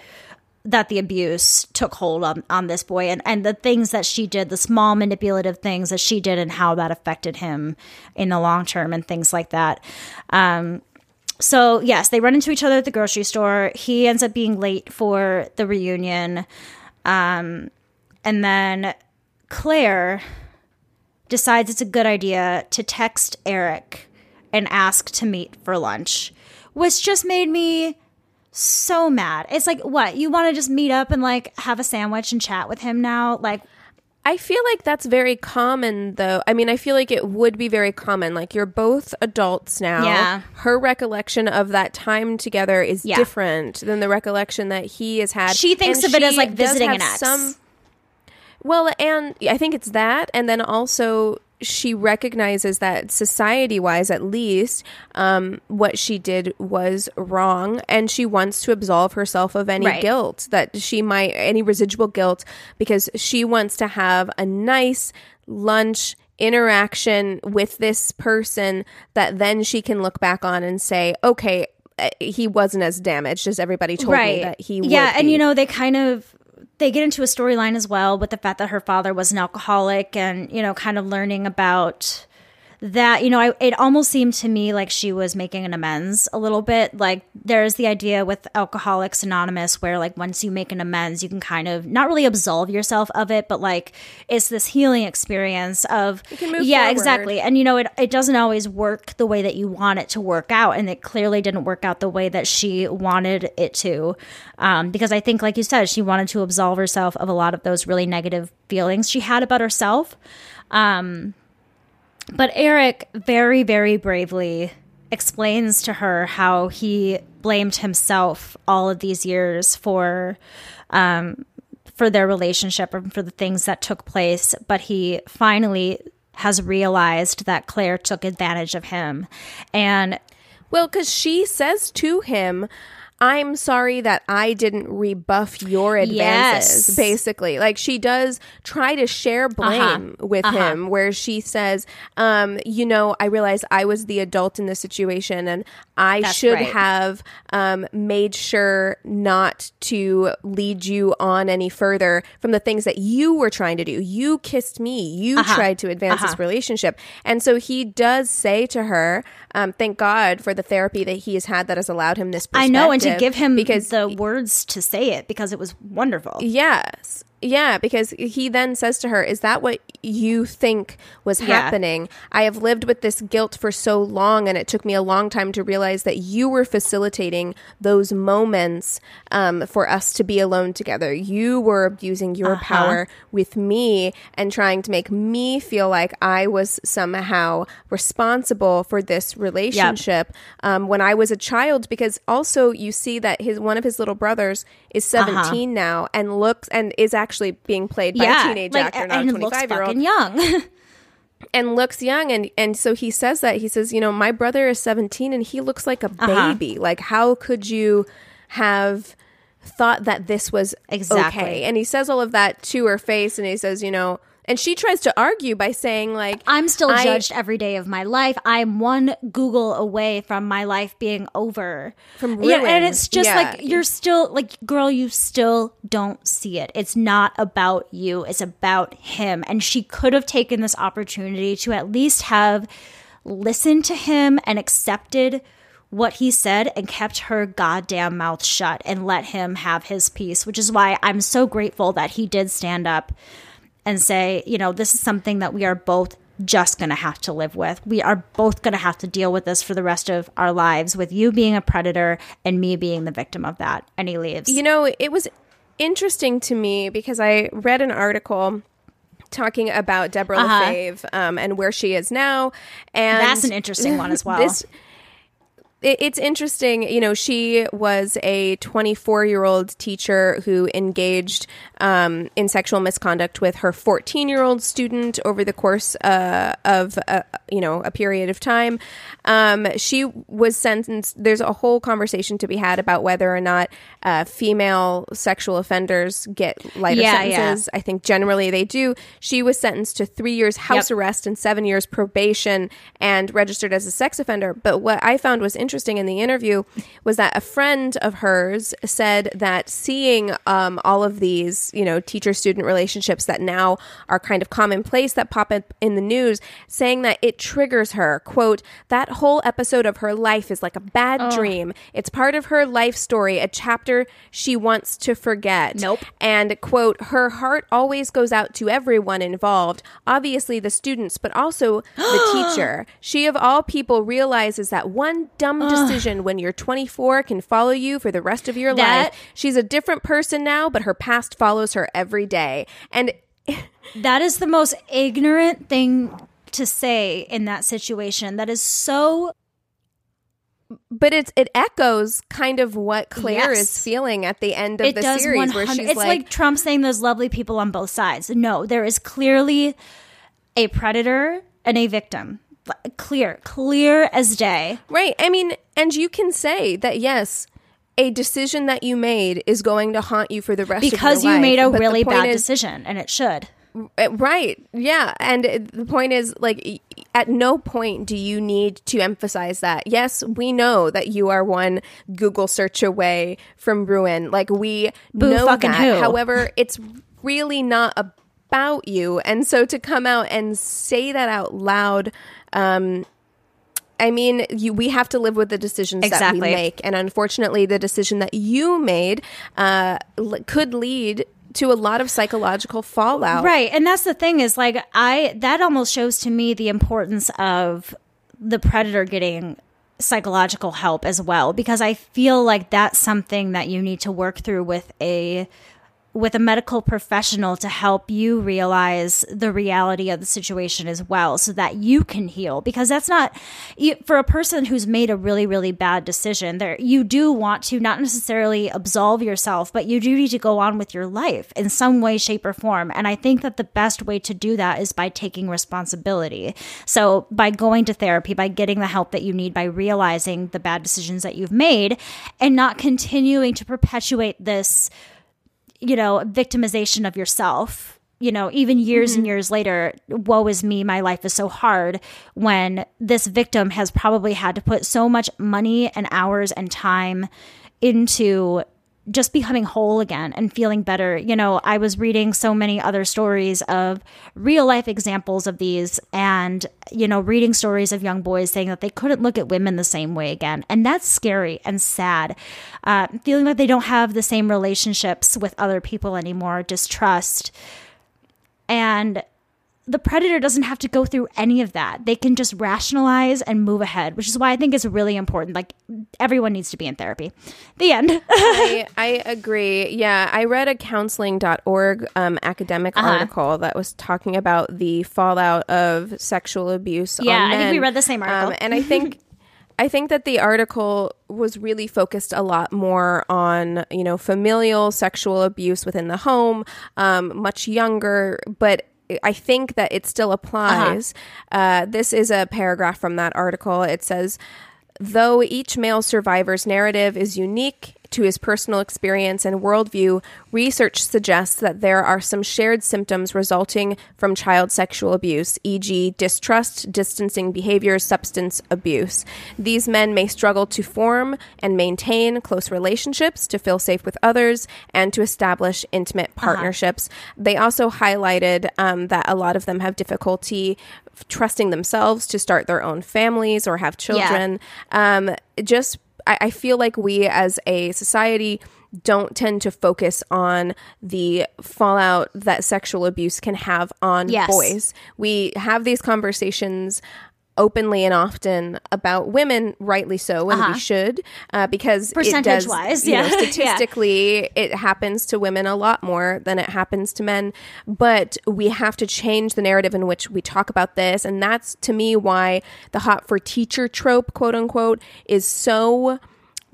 that the abuse took hold on, on this boy and, and the things that she did, the small manipulative things that she did and how that affected him in the long term and things like that. Um, so yes, they run into each other at the grocery store. He ends up being late for the reunion. Um, and then Claire decides it's a good idea to text Eric and ask to meet for lunch, which just made me so mad. It's like, what? You want to just meet up and like have a sandwich and chat with him now? Like, I feel like that's very common, though. I mean, I feel like it would be very common. Like, you're both adults now. Yeah. Her recollection of that time together is Yeah. different than the recollection that he has had. She thinks And of it as, like, visiting an ex. well, and I think it's that. And then also, she recognizes that society wise, at least, um, what she did was wrong. And she wants to absolve herself of any Right. guilt that she might, any residual guilt, because she wants to have a nice lunch interaction with this person that then she can look back on and say, okay, uh, he wasn't as damaged as everybody told me that he yeah and be." you know they kind of they get into a storyline as well with the fact that her father was an alcoholic and you know kind of learning about that you know I, it almost seemed to me like she was making an amends a little bit. Like there's the idea with alcoholics anonymous where like once you make an amends you can kind of not really absolve yourself of it but like it's this healing experience of yeah forward. exactly. And you know it, it doesn't always work the way that you want it to work out and it clearly didn't work out the way that she wanted it to. Um, because i think like you said she wanted to absolve herself of a lot of those really negative feelings she had about herself. Um, but eric very very bravely explains to her how he blamed himself all of these years for um, for their relationship and for the things that took place, but he finally has realized that Claire took advantage of him. And Well, because she says to him, I'm sorry that I didn't rebuff your advances, Yes. basically. Like she does try to share blame with him, where she says, um, you know, I realize I was the adult in this situation and I That's should right. have um, made sure not to lead you on any further from the things that you were trying to do. You kissed me, you Uh-huh. tried to advance this relationship. And so he does say to her, um, thank God for the therapy that he has had that has allowed him this I know, and to perspective, give him because the words to say it because it was wonderful. Yes. Yeah, because he then says to her, Is that what you think was Yeah. happening? I have lived with this guilt for so long, and it took me a long time to realize that you were facilitating those moments um, for us to be alone together. You were abusing your Uh-huh. power with me and trying to make me feel like I was somehow responsible for this relationship um, when I was a child. Because also, you see that his one of his little brothers is 17 now and looks and is actually being played by a teenage like, actor, not and a looks 25 year old, fucking young. <laughs> and looks young. And and so he says that he says, you know, my brother is 17 and he looks like a Uh-huh. baby. Like, how could you have thought that this was Exactly. okay? And he says all of that to her face, and he says, you know. And she tries to argue by saying, like, I'm still I- judged every day of my life. I'm one Google away from my life being over. From Yeah, and it's just Yeah. like you're still like, girl, you still don't see it. It's not about you. It's about him. And she could have taken this opportunity to at least have listened to him and accepted what he said and kept her goddamn mouth shut and let him have his piece, which is why I'm so grateful that he did stand up and say, you know, this is something that we are both just going to have to live with. We are both going to have to deal with this for the rest of our lives with you being a predator and me being the victim of that. And he leaves. You know, it was interesting to me because I read an article talking about Deborah Uh-huh. LaFave um, and where she is now. And That's an interesting one as <laughs> well. This, it's interesting. You know, she was a 24 year old teacher who engaged um, in sexual misconduct with her 14 year old student over the course uh, of, uh, you know, a period of time. Um, she was sentenced. There's a whole conversation to be had about whether or not uh, female sexual offenders get lighter Yeah, yeah. sentences. I think generally they do. She was sentenced to three years house Yep. arrest and seven years probation and registered as a sex offender. But what I found was interesting in the interview was that a friend of hers said that seeing um, all of these, you know, teacher student relationships that now are kind of commonplace that pop up in the news, saying that it triggers her. Quote, that whole episode of her life is like a bad dream. It's part of her life story, a chapter she wants to forget. Nope. And quote, her heart always goes out to everyone involved, obviously the students, but also the <gasps> teacher. She, of all people, realizes that one dumb decision when you're 24 can follow you for the rest of your That- life. She's a different person now, but her past follows her every day. And <laughs> that is the most ignorant thing to say in that situation. That is so but it's it echoes kind of what Claire Yes. is feeling at the end of it the does series, 100 where she's it's like, Trump saying there's lovely people on both sides. No, there is clearly a predator and a victim. Clear, clear as day. Right. I mean, and you can say that yes, a decision that you made is going to haunt you for the rest Because of your life. Because you made a But really bad is- decision, and it should. Uh, Right. Yeah. And the point is, like, at no point do you need to emphasize that. Yes, we know that you are one Google search away from ruin. Like, we Boo know fucking that. who. However, it's really not about you. And so to come out and say that out loud, um, I mean, you, we have to live with the decisions that we make, and unfortunately, the decision that you made uh, l- could lead to a lot of psychological fallout. Right. And that's the thing is like I that almost shows to me the importance of the predator getting psychological help as well because I feel like that's something that you need to work through with a with a medical professional to help you realize the reality of the situation as well so that you can heal. Because that's not for a person who's made a really really bad decision there you do want to not necessarily absolve yourself but you do need to go on with your life in some way shape or form. And i think that the best way to do that is by taking responsibility. So by going to therapy by getting the help that you need by realizing the bad decisions that you've made and not continuing to perpetuate this you know, victimization of yourself. You know, even years mm-hmm. and years later, woe is me, my life is so hard when this victim has probably had to put so much money and hours and time into just becoming whole again and feeling better. You know, I was reading so many other stories of real life examples of these and, you know, reading stories of young boys saying that they couldn't look at women the same way again. And that's scary and sad. Uh, feeling like they don't have the same relationships with other people anymore, distrust. And the predator doesn't have to go through any of that. They can just rationalize and move ahead, which is why I think it's really important. Like everyone needs to be in therapy. The end. <laughs> I, I, agree. Yeah, I read a counseling.org um, academic uh-huh. article that was talking about the fallout of sexual abuse. Yeah, I think we read the same article. Um, and I think. <laughs> I think that the article was really focused a lot more on, you know, familial sexual abuse within the home, um, much younger, but I think that it still applies. Uh-huh. Uh, this is a paragraph from that article. It says, though each male survivor's narrative is unique to his personal experience and worldview, research suggests that there are some shared symptoms resulting from child sexual abuse, e.g., distrust, distancing behaviors, substance abuse. These men may struggle to form and maintain close relationships, to feel safe with others, and to establish intimate uh-huh. partnerships. Uh-huh. They also highlighted um, that a lot of them have difficulty trusting themselves to start their own families or have children. Yeah. Um, just I, I feel like we as a society don't tend to focus on the fallout that sexual abuse can have on yes. boys. We have these conversations openly and often about women, rightly so, and uh-huh. we should, uh, because percentage does, wise, yeah, know, <laughs> statistically, yeah. it happens to women a lot more than it happens to men. But we have to change the narrative in which we talk about this, and that's to me why the hot for teacher trope, quote unquote, is so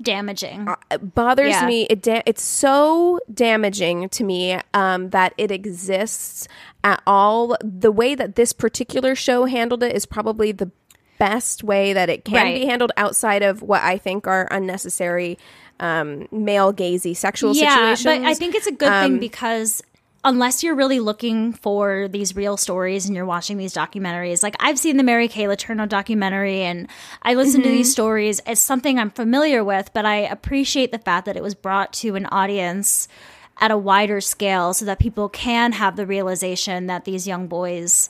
damaging. Uh, bothers yeah. me. It da- it's so damaging to me um, that it exists at all. The way that this particular show handled it is probably the best way that it can right. be handled outside of what I think are unnecessary um, male gazy sexual yeah, situations. But I think it's a good um, thing because unless you're really looking for these real stories and you're watching these documentaries, like I've seen the Mary Kay Letourneau documentary and I listen mm-hmm. to these mm-hmm. stories. It's something I'm familiar with, but I appreciate the fact that it was brought to an audience at a wider scale so that people can have the realization that these young boys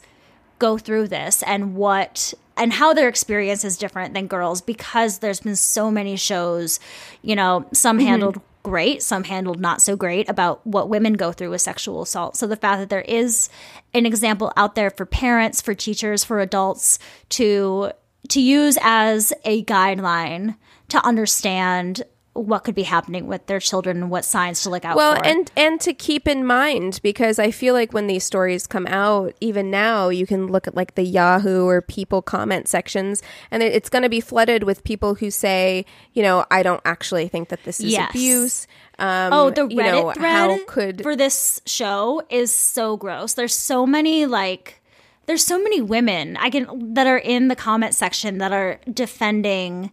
go through this and what and how their experience is different than girls because there's been so many shows, you know, some mm-hmm. handled great, some handled not so great about what women go through with sexual assault. So the fact that there is an example out there for parents, for teachers, for adults to to use as a guideline to understand what could be happening with their children and what signs to look out well, for. Well, and and to keep in mind because I feel like when these stories come out, even now, you can look at like the Yahoo or People comment sections, and it's going to be flooded with people who say, you know, I don't actually think that this is yes. abuse. Um, oh, the Reddit you know, thread could... for this show is so gross. There's so many like there's so many women I can that are in the comment section that are defending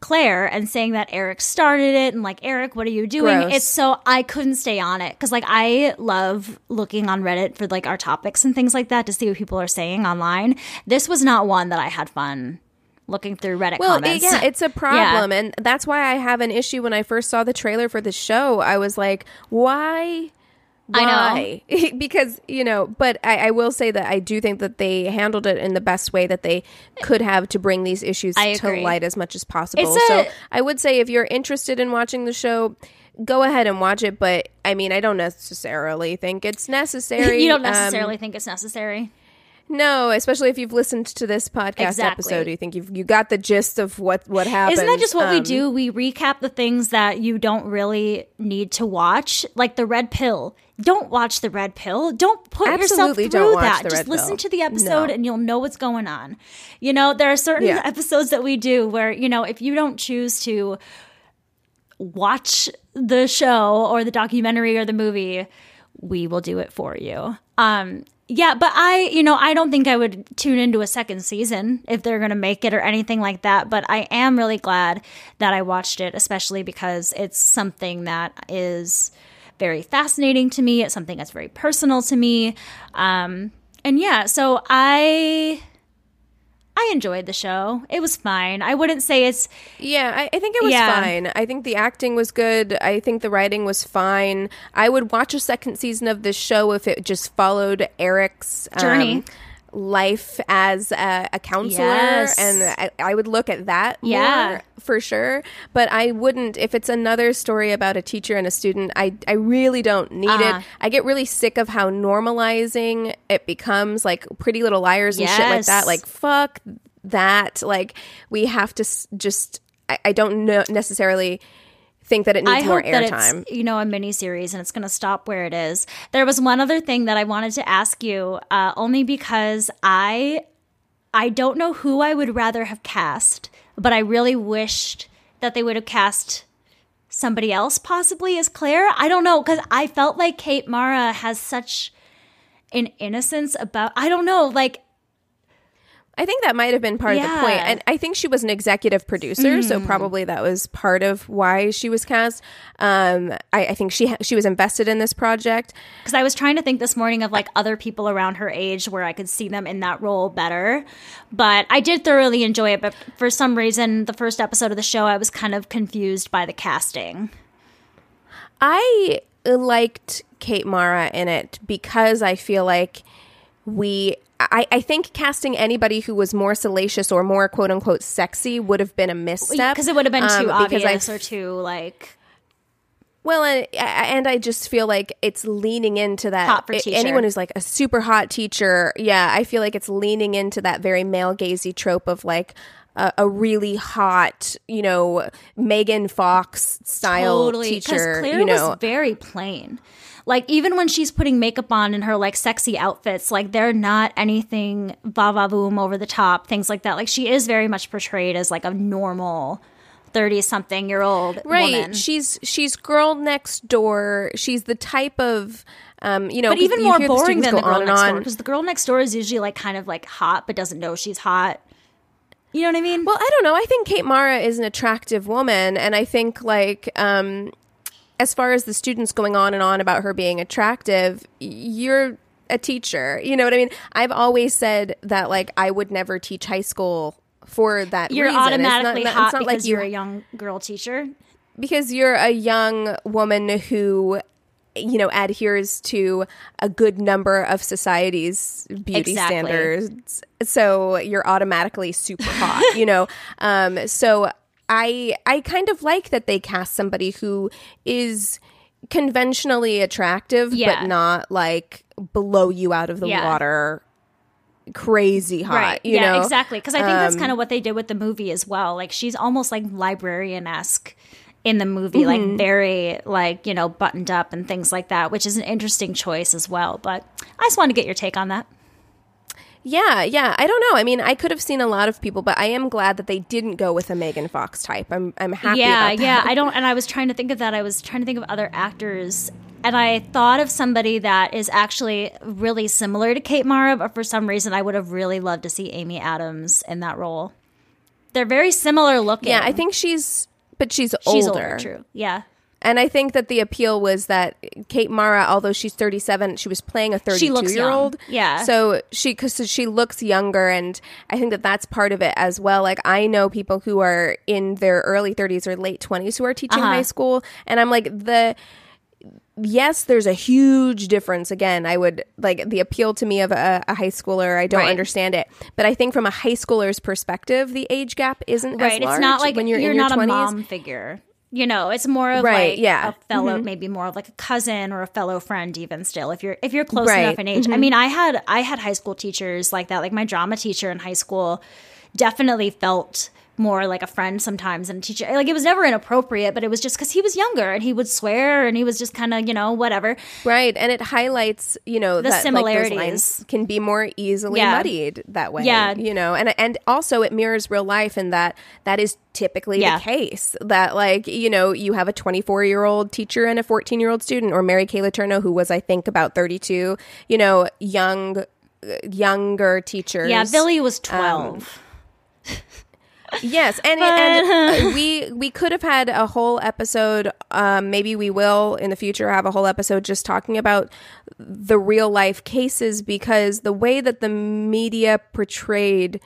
Claire and saying that Eric started it and like Eric, what are you doing? Gross. It's so I couldn't stay on it because like I love looking on Reddit for like our topics and things like that to see what people are saying online. This was not one that I had fun looking through Reddit well, comments. yeah, it's a <laughs> problem, yeah. and that's why I have an issue. When I first saw the trailer for the show, I was like, why? Why? I know. <laughs> because, you know, but I, I, will say that I do think that they handled it in the best way that they could have to bring these issues to light as much as possible. A, so I would say if you're interested in watching the show, go ahead and watch it. But I mean, I don't necessarily think it's necessary. <laughs> you don't necessarily um, think it's necessary? No, especially if you've listened to this podcast Exactly. episode, you think you've you got the gist of what what happened. Isn't that just what we Um, do? We recap the things that you don't really need to watch, like the red pill. Don't watch the red pill. Don't put yourself through that. Just listen Pill. to the episode No. and you'll know what's going on. You know, there are certain Yeah. episodes that we do where, you know, if you don't choose to watch the show or the documentary or the movie, we will do it for you. Um yeah, but I, you know, I don't think I would tune into a second season if they're going to make it or anything like that, but I am really glad that I watched it especially because it's something that is very fascinating to me. It's something that's very personal to me. Um and yeah, so I I enjoyed the show. It was fine. I wouldn't say it's Yeah, I, I think it was Yeah. fine. I think the acting was good. I think the writing was fine. I would watch a second season of this show if it just followed Eric's um, Journey. Life as a, a counselor, Yes. and I, I would look at that Yeah. more for sure. But I wouldn't if it's another story about a teacher and a student. I I really don't need Uh-huh. it. I get really sick of how normalizing it becomes, like Pretty Little Liars and shit like that. Like fuck that. Like we have to s- just. I, I don't know necessarily think that it needs I more airtime. it's you know a mini series and it's going to stop where it is. There was one other thing that I wanted to ask you, uh, only because I I don't know who I would rather have cast, but I really wished that they would have cast somebody else possibly as Claire. I don't know because I felt like Kate Mara has such an innocence about. I don't know, like I think that might have been part of the point. Mm. And I think she was an executive producer, so probably that was part of why she was cast. Um, I, I think she ha- she was invested in this project. because I was trying to think this morning of like other people around her age where I could see them in that role better. But I did thoroughly enjoy it. But for some reason, the first episode of the show, I was kind of confused by the casting. I liked Kate Mara in it because I feel like we. I, I think casting anybody who was more salacious or more quote unquote sexy would have been a misstep Because it would have been too um, because I obvious or too like. Well, and, and I just feel like it's leaning into that. Hot for a- Anyone who's like a super hot teacher, yeah, I feel like it's leaning into that very male gazy trope of like a, a really hot, you know, Megan Fox style totally teacher. Claire you know, was very plain. Like even when she's putting makeup on in her like sexy outfits, like they're not anything va va boom over the top, things like that. Like she is very much portrayed as like a normal thirty something year old right? woman. She's she's girl next door. She's the type of. Um, you know, but even more hear the boring than the girl next door because the girl next door is usually like kind of like hot but doesn't know she's hot. You know what I mean? Well, I don't know. I think Kate Mara is an attractive woman, and I think like um, as far as the students going on and on about her being attractive, you're a teacher. You know what I mean? I've always said that like I would never teach high school for that you're reason. It's not- automatically it's hot not because like you you're a young girl teacher. because you're a young woman who you know adheres to a good number of society's beauty Exactly. standards so you're automatically super hot you know <laughs> um so i i kind of like that they cast somebody who is conventionally attractive Yeah. but not like blow you out of the Yeah. water crazy hot right. yeah, know exactly. Because I think that's Um, kind of what they did with the movie as well. Like she's almost like librarian esque in the movie, Mm-hmm. like very like you know buttoned up and things like that, which is an interesting choice as well. But I just want to get your take on that. Yeah, yeah. I don't know. I mean, I could have seen a lot of people, but I am glad that they didn't go with a Megan Fox type. I'm I'm happy yeah, about that. yeah. I don't, and I was trying to think of that. I was trying to think of other actors, and I thought of somebody that is actually really similar to Kate Mara, but for some reason, I would have really loved to see Amy Adams in that role. They're very similar looking. Yeah, I think she's but she's older. she's older. True. Yeah. And I think that the appeal was that Kate Mara, although she's 37, she was playing a 32 She looks year old. Yeah. So she, cause she looks younger. And I think that that's part of it as well. Like I know people who are in their early 30s or late 20s who are teaching Uh-huh. high school. And I'm like, the, yes, there's a huge difference. Again, I would like the appeal to me of a, a high schooler. I don't Right. understand it, but I think from a high schooler's perspective, the age gap isn't Right. as large It's not like when you're, you're, in your not 20s. a mom figure. You know, it's more of Right, like yeah. a fellow, mm-hmm. maybe more of like a cousin or a fellow friend, even still. If you're if you're close Right, enough in age. I mm-hmm. mean, I had I had high school teachers like that. Like my drama teacher in high school definitely felt more like a friend sometimes and a teacher. Like it was never inappropriate, but it was just because he was younger and he would swear and he was just kind of you know whatever. Right, and it highlights, you know, The that like, similarities. lines can be more easily Yeah. muddied that way. Yeah. you know, and and also it mirrors real life in that that is typically Yeah. the case. That like you know you have a 24 year old teacher and a 14 year old student, or Mary Kay Letourneau, who was I think about 32. You know, young, uh, younger teachers. Yeah, Vili was twelve. <laughs> Yes, and and uh, we we could have had a whole episode. Um, maybe we will in the future have a whole episode just talking about the real life cases because the way that the media portrayed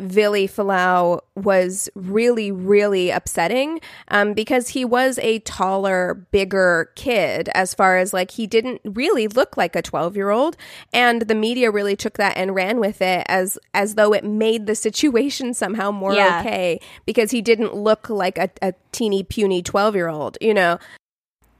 Vili Fualaau was really, really upsetting um, because he was a taller, bigger kid as far as like he didn't really look like a 12 year old. And the media really took that and ran with it as as though it made the situation <laughs> somehow more Yeah. okay because he didn't look like a, a teeny, puny 12 year old, you know?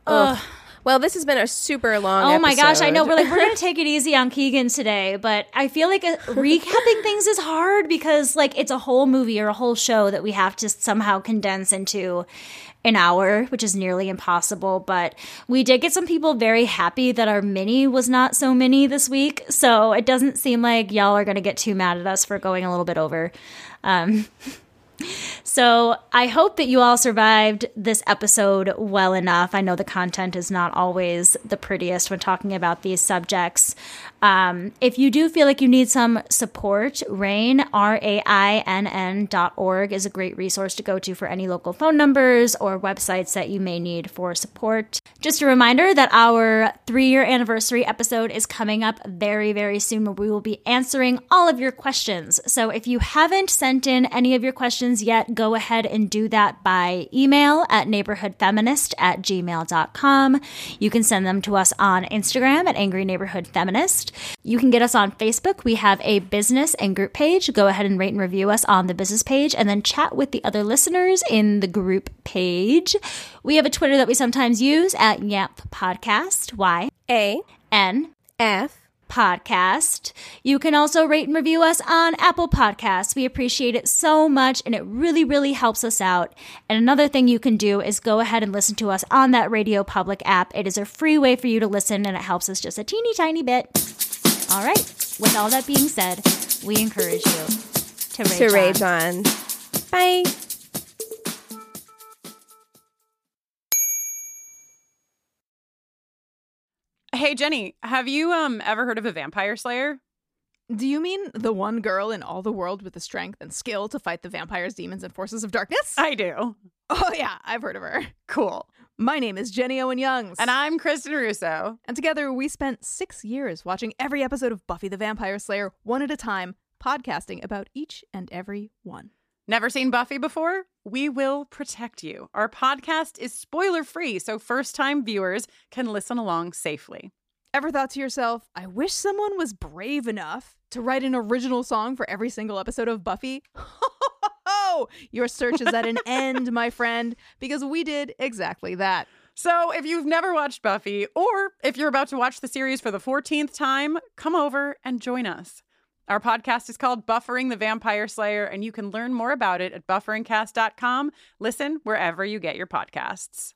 Ugh. Well, this has been a super long Oh my gosh, I know. We're like, we're going to take it <laughs> easy on Keegan today, but I feel like uh, recapping things is hard because, like, it's a whole movie or a whole show that we have to somehow condense into an hour, which is nearly impossible. But we did get some people very happy that our mini was not so mini this week. So it doesn't seem like y'all are going to get too mad at us for going a little bit over. Um, <laughs> so I hope that you all survived this episode well enough. I know the content is not always the prettiest when talking about these subjects. Um, if you do feel like you need some support, RAINN, R A I N N dot org is a great resource to go to for any local phone numbers or websites that you may need for support. Just a reminder that our three year anniversary episode is coming up very, very soon where we will be answering all of your questions. So if you haven't sent in any of your questions yet, go ahead and do that by email at neighborhoodfeminist at gmail.com. You can send them to us on Instagram at Angry Neighborhood Feminist. You can get us on Facebook. We have a business and group page. Go ahead and rate and review us on the business page and then chat with the other listeners in the group page. We have a Twitter that we sometimes use at YANF Podcast. Y A N F podcast. You can also rate and review us on Apple Podcasts. We appreciate it so much and it really, really helps us out. And another thing you can do is go ahead and listen to us on that Radio Public app. It is a free way for you to listen and it helps us just a teeny tiny bit. All right. With all that being said, we encourage you to rage, to on. rage on. Bye. Hey Jenny, have you um ever heard of a vampire slayer? Do you mean the one girl in all the world with the strength and skill to fight the vampires, demons, and forces of darkness? I do. oh, yeah, I've heard of her. Cool. My name is Jenny Owen Youngs. And I'm Kristen Russo. And together we spent six years watching every episode of Buffy the Vampire Slayer one at a time, podcasting about each and every one. Never seen Buffy before? We will protect you. Our podcast is spoiler free, so first time viewers can listen along safely. Ever thought to yourself, I wish someone was brave enough to write an original song for every single episode of Buffy? <laughs> Your search is at an end, my friend, because we did exactly that. So, if you've never watched Buffy, or if you're about to watch the series for the 14th time, come over and join us. Our podcast is called Buffering the Vampire Slayer, and you can learn more about it at bufferingcast.com. Listen wherever you get your podcasts.